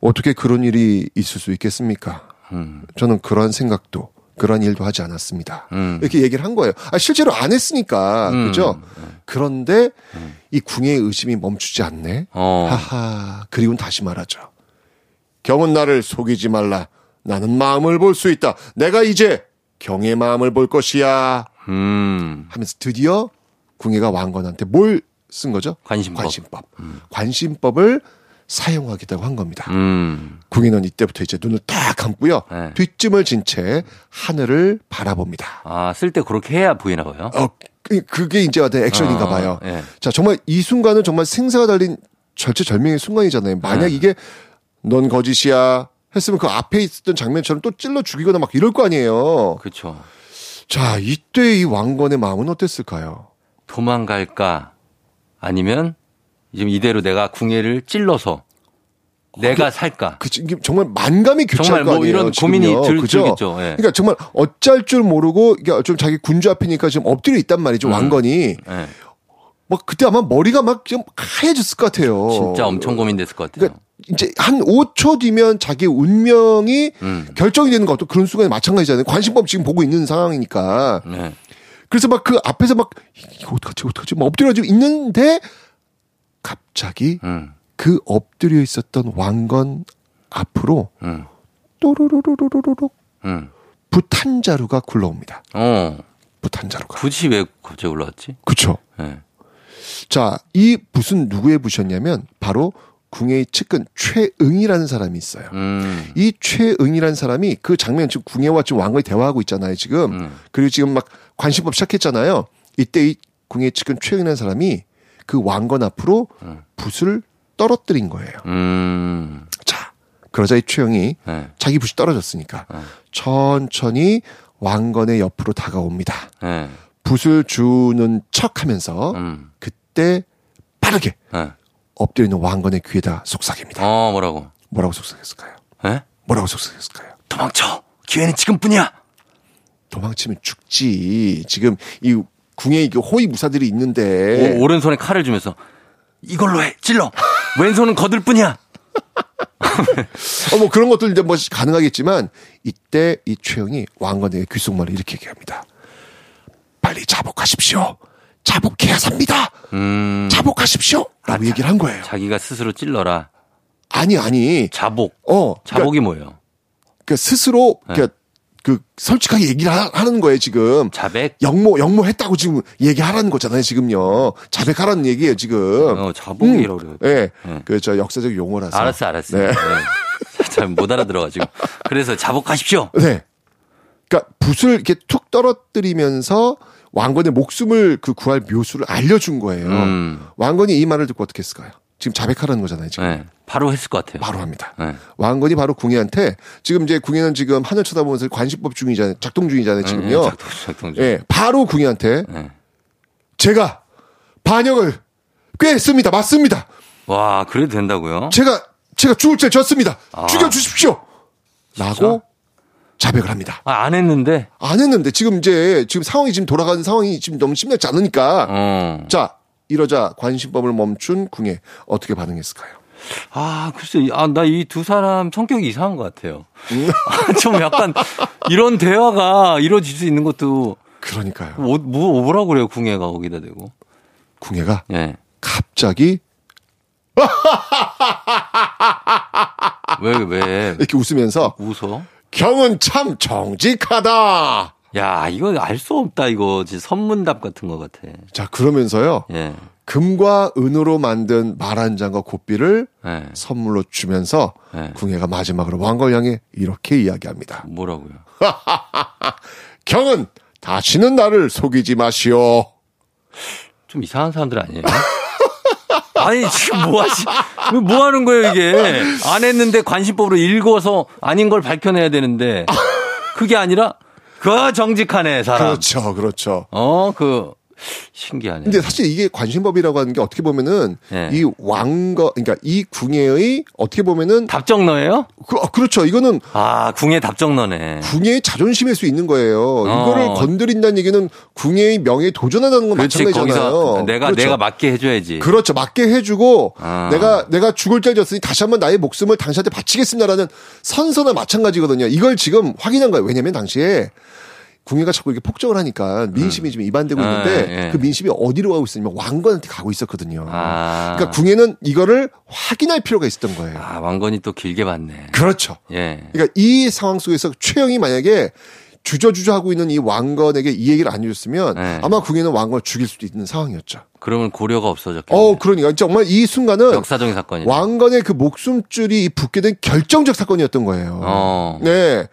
S8: 어떻게 그런 일이 있을 수 있겠습니까?
S1: 음.
S8: 저는 그러한 생각도 그러한 일도 하지 않았습니다.
S1: 음.
S8: 이렇게 얘기를 한 거예요. 아, 실제로 안 했으니까
S1: 음.
S8: 그죠? 그런데 이 궁의 의심이 멈추지 않네.
S1: 어.
S8: 하하. 그리고 다시 말하죠. 경은 나를 속이지 말라. 나는 마음을 볼 수 있다. 내가 이제 경의 마음을 볼 것이야.
S1: 음.
S8: 하면서 드디어 궁예가 왕건한테 뭘 쓴 거죠?
S1: 관심법.
S8: 관심법. 관심법을 사용하겠다고 한 겁니다.
S1: 음.
S8: 궁예는 이때부터 이제 눈을 딱 감고요.
S1: 네.
S8: 뒷짐을 진 채 하늘을 바라봅니다.
S1: 아, 쓸 때 그렇게 해야 보이나 봐요.
S8: 어, 그- 그게 이제 어떤 액션인가
S1: 어,
S8: 봐요.
S1: 예.
S8: 자, 정말 이 순간은 정말 생사가 달린 절체절명의 순간이잖아요. 만약
S1: 네.
S8: 이게 넌 거짓이야 했으면 그 앞에 있었던 장면처럼 또 찔러 죽이거나 막 이럴 거 아니에요.
S1: 그렇죠.
S8: 자, 이때 이 왕건의 마음은 어땠을까요?
S1: 도망갈까? 아니면 지금 이대로 내가 궁예를 찔러서 내가 살까?
S8: 그 정말 만감이 교차할
S1: 정말 거뭐
S8: 아니에요.
S1: 이런 고민이
S8: 지금요.
S1: 들-
S8: 그죠?
S1: 들겠죠. 예.
S8: 그러니까 정말 어쩔 줄 모르고 이게 좀 자기 군주 앞이니까 지금 엎드려 있단 말이죠.
S1: 음.
S8: 왕건이
S1: 예.
S8: 막 그때 아마 머리가 막 좀 하얘졌을 것 같아요.
S1: 진짜 엄청 고민됐을 것 같아요.
S8: 그러니까 이제 한 5초 뒤면 자기 운명이
S1: 음.
S8: 결정이 되는 것도 그런 순간에 마찬가지잖아요. 관심법 지금 보고 있는 상황이니까.
S1: 네.
S8: 그래서 막 그 앞에서 막 이거 어떡하지 어떡하지 막 엎드려지고 있는데 갑자기
S1: 음.
S8: 그 엎드려 있었던 왕건 앞으로
S1: 음.
S8: 또르르르르르륵
S1: 음.
S8: 붓한 자루가 굴러옵니다.
S1: 어.
S8: 붓한 자루가.
S1: 굳이 왜 갑자기 올라왔지?
S8: 그쵸.
S1: 예.
S8: 자, 이 붓은 누구의 붓이었냐면 바로 궁예의 측근 최응이라는 사람이 있어요.
S1: 음.
S8: 이 최응이라는 사람이 그 장면 지금 궁예와 지금 왕건이 대화하고 있잖아요, 지금.
S1: 음.
S8: 그리고 지금 막 관심법 시작했잖아요. 이때 이 궁예 측근 최응이라는 사람이 그 왕건 앞으로
S1: 음.
S8: 붓을 떨어뜨린 거예요.
S1: 음.
S8: 자, 그러자 이 최응이
S1: 예.
S8: 자기 붓이 떨어졌으니까
S1: 음.
S8: 천천히 왕건의 옆으로 다가옵니다.
S1: 예.
S8: 붓을 주는 척 하면서
S1: 음.
S8: 그때 빠르게
S1: 예.
S8: 엎드려 있는 왕건의 귀에다 속삭입니다.
S1: 어, 뭐라고?
S8: 뭐라고 속삭였을까요?
S1: 에?
S8: 뭐라고 속삭였을까요?
S1: 도망쳐. 기회는 지금뿐이야.
S8: 도망치면 죽지. 지금 이 궁에 이게 호위 무사들이 있는데
S1: 오, 오른손에 칼을 주면서 이걸로 해. 찔러. 왼손은 거들 뿐이야.
S8: 어, 뭐 그런 것들 이제 뭐 가능하겠지만 이때 이 최영이 왕건에게 귓속말로 이렇게 얘기합니다. 빨리 자복하십시오. 자복해야 삽니다.
S1: 음.
S8: 자복하십시오. 라고 얘기를 한 거예요.
S1: 자기가 스스로 찔러라.
S8: 아니, 아니.
S1: 자복.
S8: 어. 그러니까,
S1: 자복이 뭐예요?
S8: 그러니까 스스로
S1: 네.
S8: 그러니까 그 솔직하게 얘기를 하- 하는 거예요, 지금.
S1: 자백?
S8: 영모, 영모 했다고 지금 얘기하라는 거잖아요, 지금요. 자백하라는 얘기예요, 지금.
S1: 어, 자복이라고 그래요.
S8: 예.
S1: 네.
S8: 그, 저, 역사적 용어라서.
S1: 알았어, 알았어.
S8: 네.
S1: 네. 잘못 알아들어가지고. 그래서 자복하십시오.
S8: 네. 그러니까 붓을 이렇게 툭 떨어뜨리면서 왕건의 목숨을 그 구할 묘수를 알려준 거예요.
S1: 음.
S8: 왕건이 이 말을 듣고 어떻게 했을까요? 지금 자백하라는 거잖아요, 지금.
S1: 네. 바로 했을 것 같아요.
S8: 바로 합니다.
S1: 네.
S8: 왕건이 바로 궁예한테 지금 이제 궁예는 지금 하늘 쳐다보면서 관심법 중이잖아요. 작동 중이잖아요, 지금요.
S1: 네, 작동, 작동 중.
S8: 예, 바로 궁예한테
S1: 네.
S8: 제가 반역을 꾀했습니다. 맞습니다.
S1: 와, 그래도 된다고요?
S8: 제가 제가 죽을 죄 졌습니다.
S1: 아.
S8: 죽여 주십시오. 라고? 자백을 합니다.
S1: 아, 안 했는데?
S8: 안 했는데 지금 이제 지금 상황이 지금 돌아가는 상황이 지금 너무 심각지 않으니까
S1: 어.
S8: 자 이러자 관심법을 멈춘 궁예 어떻게 반응했을까요?
S1: 아, 글쎄, 아, 나 이 두 사람 성격이 이상한 것 같아요.
S8: 음.
S1: 아, 좀 약간 이런 대화가 이루어질 수 있는 것도
S8: 그러니까요.
S1: 뭐, 뭐, 뭐라고 그래요, 궁예가 거기다 대고.
S8: 궁예가
S1: 예.
S8: 갑자기
S1: 왜, 왜,
S8: 이렇게 웃으면서
S1: 웃어?
S8: 경은 참 정직하다.
S1: 야, 이거 알 수 없다, 이거. 진짜 선문답 같은 것 같아.
S8: 자 그러면서요
S1: 예.
S8: 금과 은으로 만든 말 한 장과 고삐를
S1: 예.
S8: 선물로 주면서
S1: 예.
S8: 궁예가 마지막으로 왕걸 향해 이렇게 이야기합니다.
S1: 뭐라고요?
S8: 경은 다시는 나를 속이지 마시오.
S1: 좀 이상한 사람들 아니에요? 아니, 지금 뭐 하시, 뭐 하는 거예요, 이게? 안 했는데 관심법으로 읽어서 아닌 걸 밝혀내야 되는데. 그게 아니라, 그 정직하네, 사람.
S8: 그렇죠, 그렇죠.
S1: 어, 그, 신기하네.
S8: 근데 사실 이게 관심법이라고 하는 게 어떻게 보면은
S1: 예.
S8: 이 왕거 그러니까 이 궁예의 어떻게 보면은
S1: 답정너예요?
S8: 그, 렇죠 이거는
S1: 아, 궁예 답정너네.
S8: 궁예의 자존심일 수 있는 거예요.
S1: 어.
S8: 이거를 건드린다는 얘기는 궁예의 명예에 도전한다는 건
S1: 그렇지,
S8: 마찬가지잖아요.
S1: 내가,
S8: 그렇죠.
S1: 내가 맞게 해줘야지.
S8: 그렇죠. 맞게 해주고
S1: 아.
S8: 내가 내가 죽을 죄 졌으니 다시 한번 나의 목숨을 당신한테 바치겠습니다라는 선서나 마찬가지거든요. 이걸 지금 확인한 거예요. 왜냐하면 당시에 궁예가 자꾸 이렇게 폭정을 하니까 민심이 지금 이반되고
S1: 아,
S8: 있는데
S1: 예.
S8: 그 민심이 어디로 가고 있었냐면 왕건한테 가고 있었거든요.
S1: 아.
S8: 그러니까 궁예는 이거를 확인할 필요가 있었던 거예요.
S1: 아, 왕건이 또 길게 봤네.
S8: 그렇죠.
S1: 예.
S8: 그러니까 이 상황 속에서 최영이 만약에 주저주저 하고 있는 이 왕건에게 이 얘기를 안 해줬으면
S1: 네.
S8: 아마 궁예는 왕건을 죽일 수도 있는 상황이었죠.
S1: 그러면 고려가 없어졌겠네.
S8: 어, 그러니까 정말 이 순간은
S1: 역사적인 사건이네.
S8: 왕건의 그 목숨줄이 붙게 된 결정적 사건이었던 거예요.
S1: 어.
S8: 네.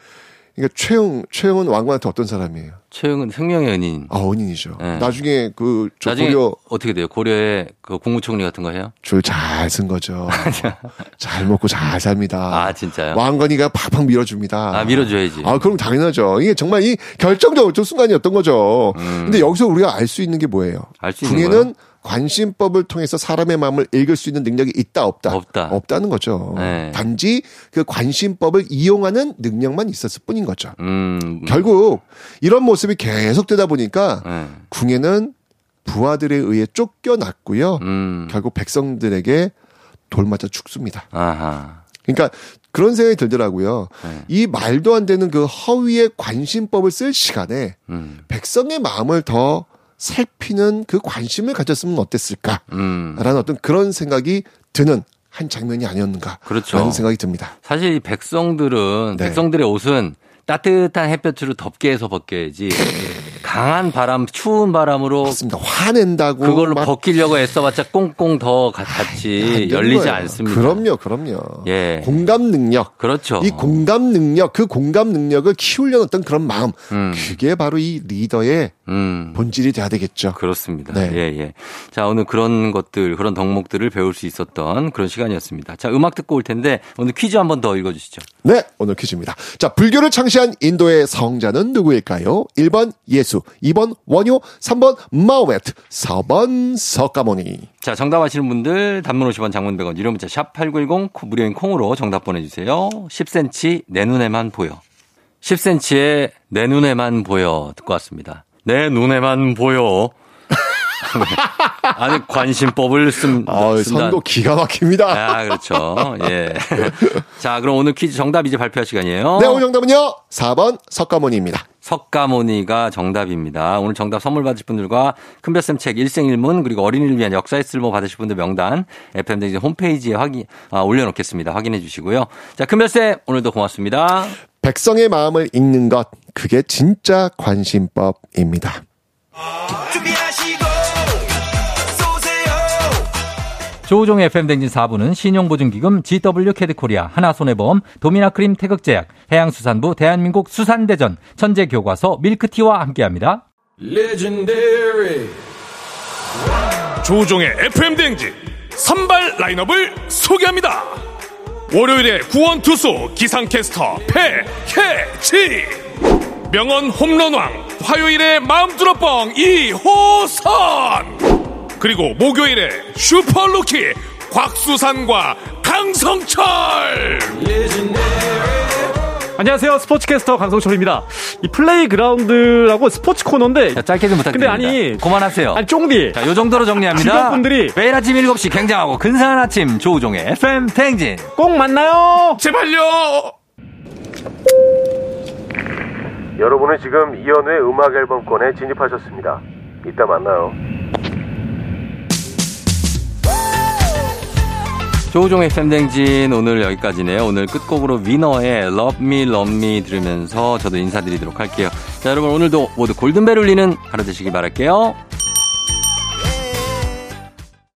S8: 그러니까 최영, 최영은 왕건한테 어떤 사람이에요?
S1: 최영은 생명의 은인.
S8: 아, 원인이죠.
S1: 네.
S8: 나중에 그, 저
S1: 나중에
S8: 고려
S1: 어떻게 돼요? 고려에 그 국무총리 같은 거 해요?
S8: 줄 잘 쓴 거죠. 잘 먹고 잘 삽니다.
S1: 아, 진짜요?
S8: 왕건이가 팍팍 밀어줍니다.
S1: 아, 밀어줘야지.
S8: 아, 그럼 당연하죠. 이게 정말 이 결정적 순간이었던 거죠. 근데 여기서 우리가 알 수 있는 게 뭐예요?
S1: 음. 알수 있는
S8: 궁예는 관심법을 통해서 사람의 마음을 읽을 수 있는 능력이 있다, 없다?
S1: 없다.
S8: 없다는 거죠.
S1: 네.
S8: 단지 그 관심법을 이용하는 능력만 있었을 뿐인 거죠.
S1: 음.
S8: 결국 이런 모습이 계속되다 보니까
S1: 네.
S8: 궁예는 부하들에 의해 쫓겨났고요.
S1: 음.
S8: 결국 백성들에게 돌맞아 죽습니다.
S1: 아하.
S8: 그러니까 그런 생각이 들더라고요.
S1: 네.
S8: 이 말도 안 되는 그 허위의 관심법을 쓸 시간에
S1: 음.
S8: 백성의 마음을 더 살피는 그 관심을 가졌으면 어땠을까?
S1: 음.
S8: 라는 어떤 그런 생각이 드는 한 장면이 아니었는가?
S1: 그렇죠.
S8: 라는 생각이 듭니다.
S1: 사실 이 백성들은
S8: 네.
S1: 백성들의 옷은 따뜻한 햇볕으로 덥게 해서 벗겨야지 강한 바람, 추운 바람으로
S8: 맞습니다. 화낸다고
S1: 그걸로
S8: 막
S1: 벗기려고 애써봤자 꽁꽁 더 같이
S8: 되는
S1: 열리지
S8: 거예요.
S1: 않습니다.
S8: 그럼요, 그럼요.
S1: 예.
S8: 공감 능력.
S1: 그렇죠.
S8: 이 공감 능력, 그 공감 능력을 키우려는 어떤 그런 마음.
S1: 음.
S8: 그게 바로 이 리더의
S1: 음.
S8: 본질이 돼야 되겠죠.
S1: 그렇습니다.
S8: 네.
S1: 예, 예. 자, 오늘 그런 것들, 그런 덕목들을 배울 수 있었던 그런 시간이었습니다. 자, 음악 듣고 올 텐데 오늘 퀴즈 한 번 더 읽어주시죠.
S8: 네, 오늘 퀴즈입니다. 자, 불교를 창시한 인도의 성자는 누구일까요? 1번 예수, 2번 원효, 3번 마오메트, 4번 석가모니.
S1: 자, 정답 아시는 분들 단문 50원 장문 100원 유료 문자 샵 8910 무료인 콩으로 정답 보내주세요. 10cm 내 눈에만 보여. 10cm의 내 눈에만 보여 듣고 왔습니다. 내 눈에만 보여. 아니 관심법을 쓴
S8: 아. 선도 기가 막힙니다.
S1: 아, 그렇죠. 예. 자, 그럼 오늘 퀴즈 정답 이제 발표할 시간이에요.
S8: 네, 오늘 정답은요. 4번 석가모니입니다.
S1: 석가모니가 정답입니다. 오늘 정답 선물 받으실 분들과 큰별쌤 책 일생일문 그리고 어린이를 위한 역사의 쓸모 받으실 분들 명단 FM댕진 홈페이지에 확인 아, 올려놓겠습니다. 확인해 주시고요. 자, 큰별쌤 오늘도 고맙습니다.
S8: 백성의 마음을 읽는 것, 그게 진짜 관심법입니다.
S1: 조우종의 FM댕진 4부는 신용보증기금 GW 캐드코리아 하나손해보험 도미나크림 태극제약 해양수산부 대한민국 수산대전 천재교과서 밀크티와 함께합니다.
S9: 조우종의 FM 댕진 선발 라인업을 소개합니다. 월요일에 구원 투수 기상캐스터 패캐치 명언 홈런왕 화요일에 마음들어 뻥 이호선 그리고 목요일에 슈퍼루키 곽수산과 강성철
S10: 안녕하세요. 스포츠캐스터 강성철입니다. 이 플레이그라운드라고 스포츠 코너인데.
S1: 자, 짧게 좀 부탁드립니다.
S10: 근데 아니.
S1: 그만하세요.
S10: 아니, 쫑디.
S1: 자, 요 정도로 정리합니다.
S10: 직원분들이.
S1: 매일 아침 7시 굉장하고 근사한 아침 조우종의 FM 댕진.
S10: 꼭 만나요!
S9: 제발요
S11: 여러분은 지금 이연우의 음악 앨범권에 진입하셨습니다. 이따 만나요.
S1: 조우종의 팬댕진 오늘 여기까지네요. 오늘 끝곡으로 위너의 Love Me Love Me 들으면서 저도 인사드리도록 할게요. 자, 여러분 오늘도 모두 골든벨 울리는 하루 되시길 바랄게요.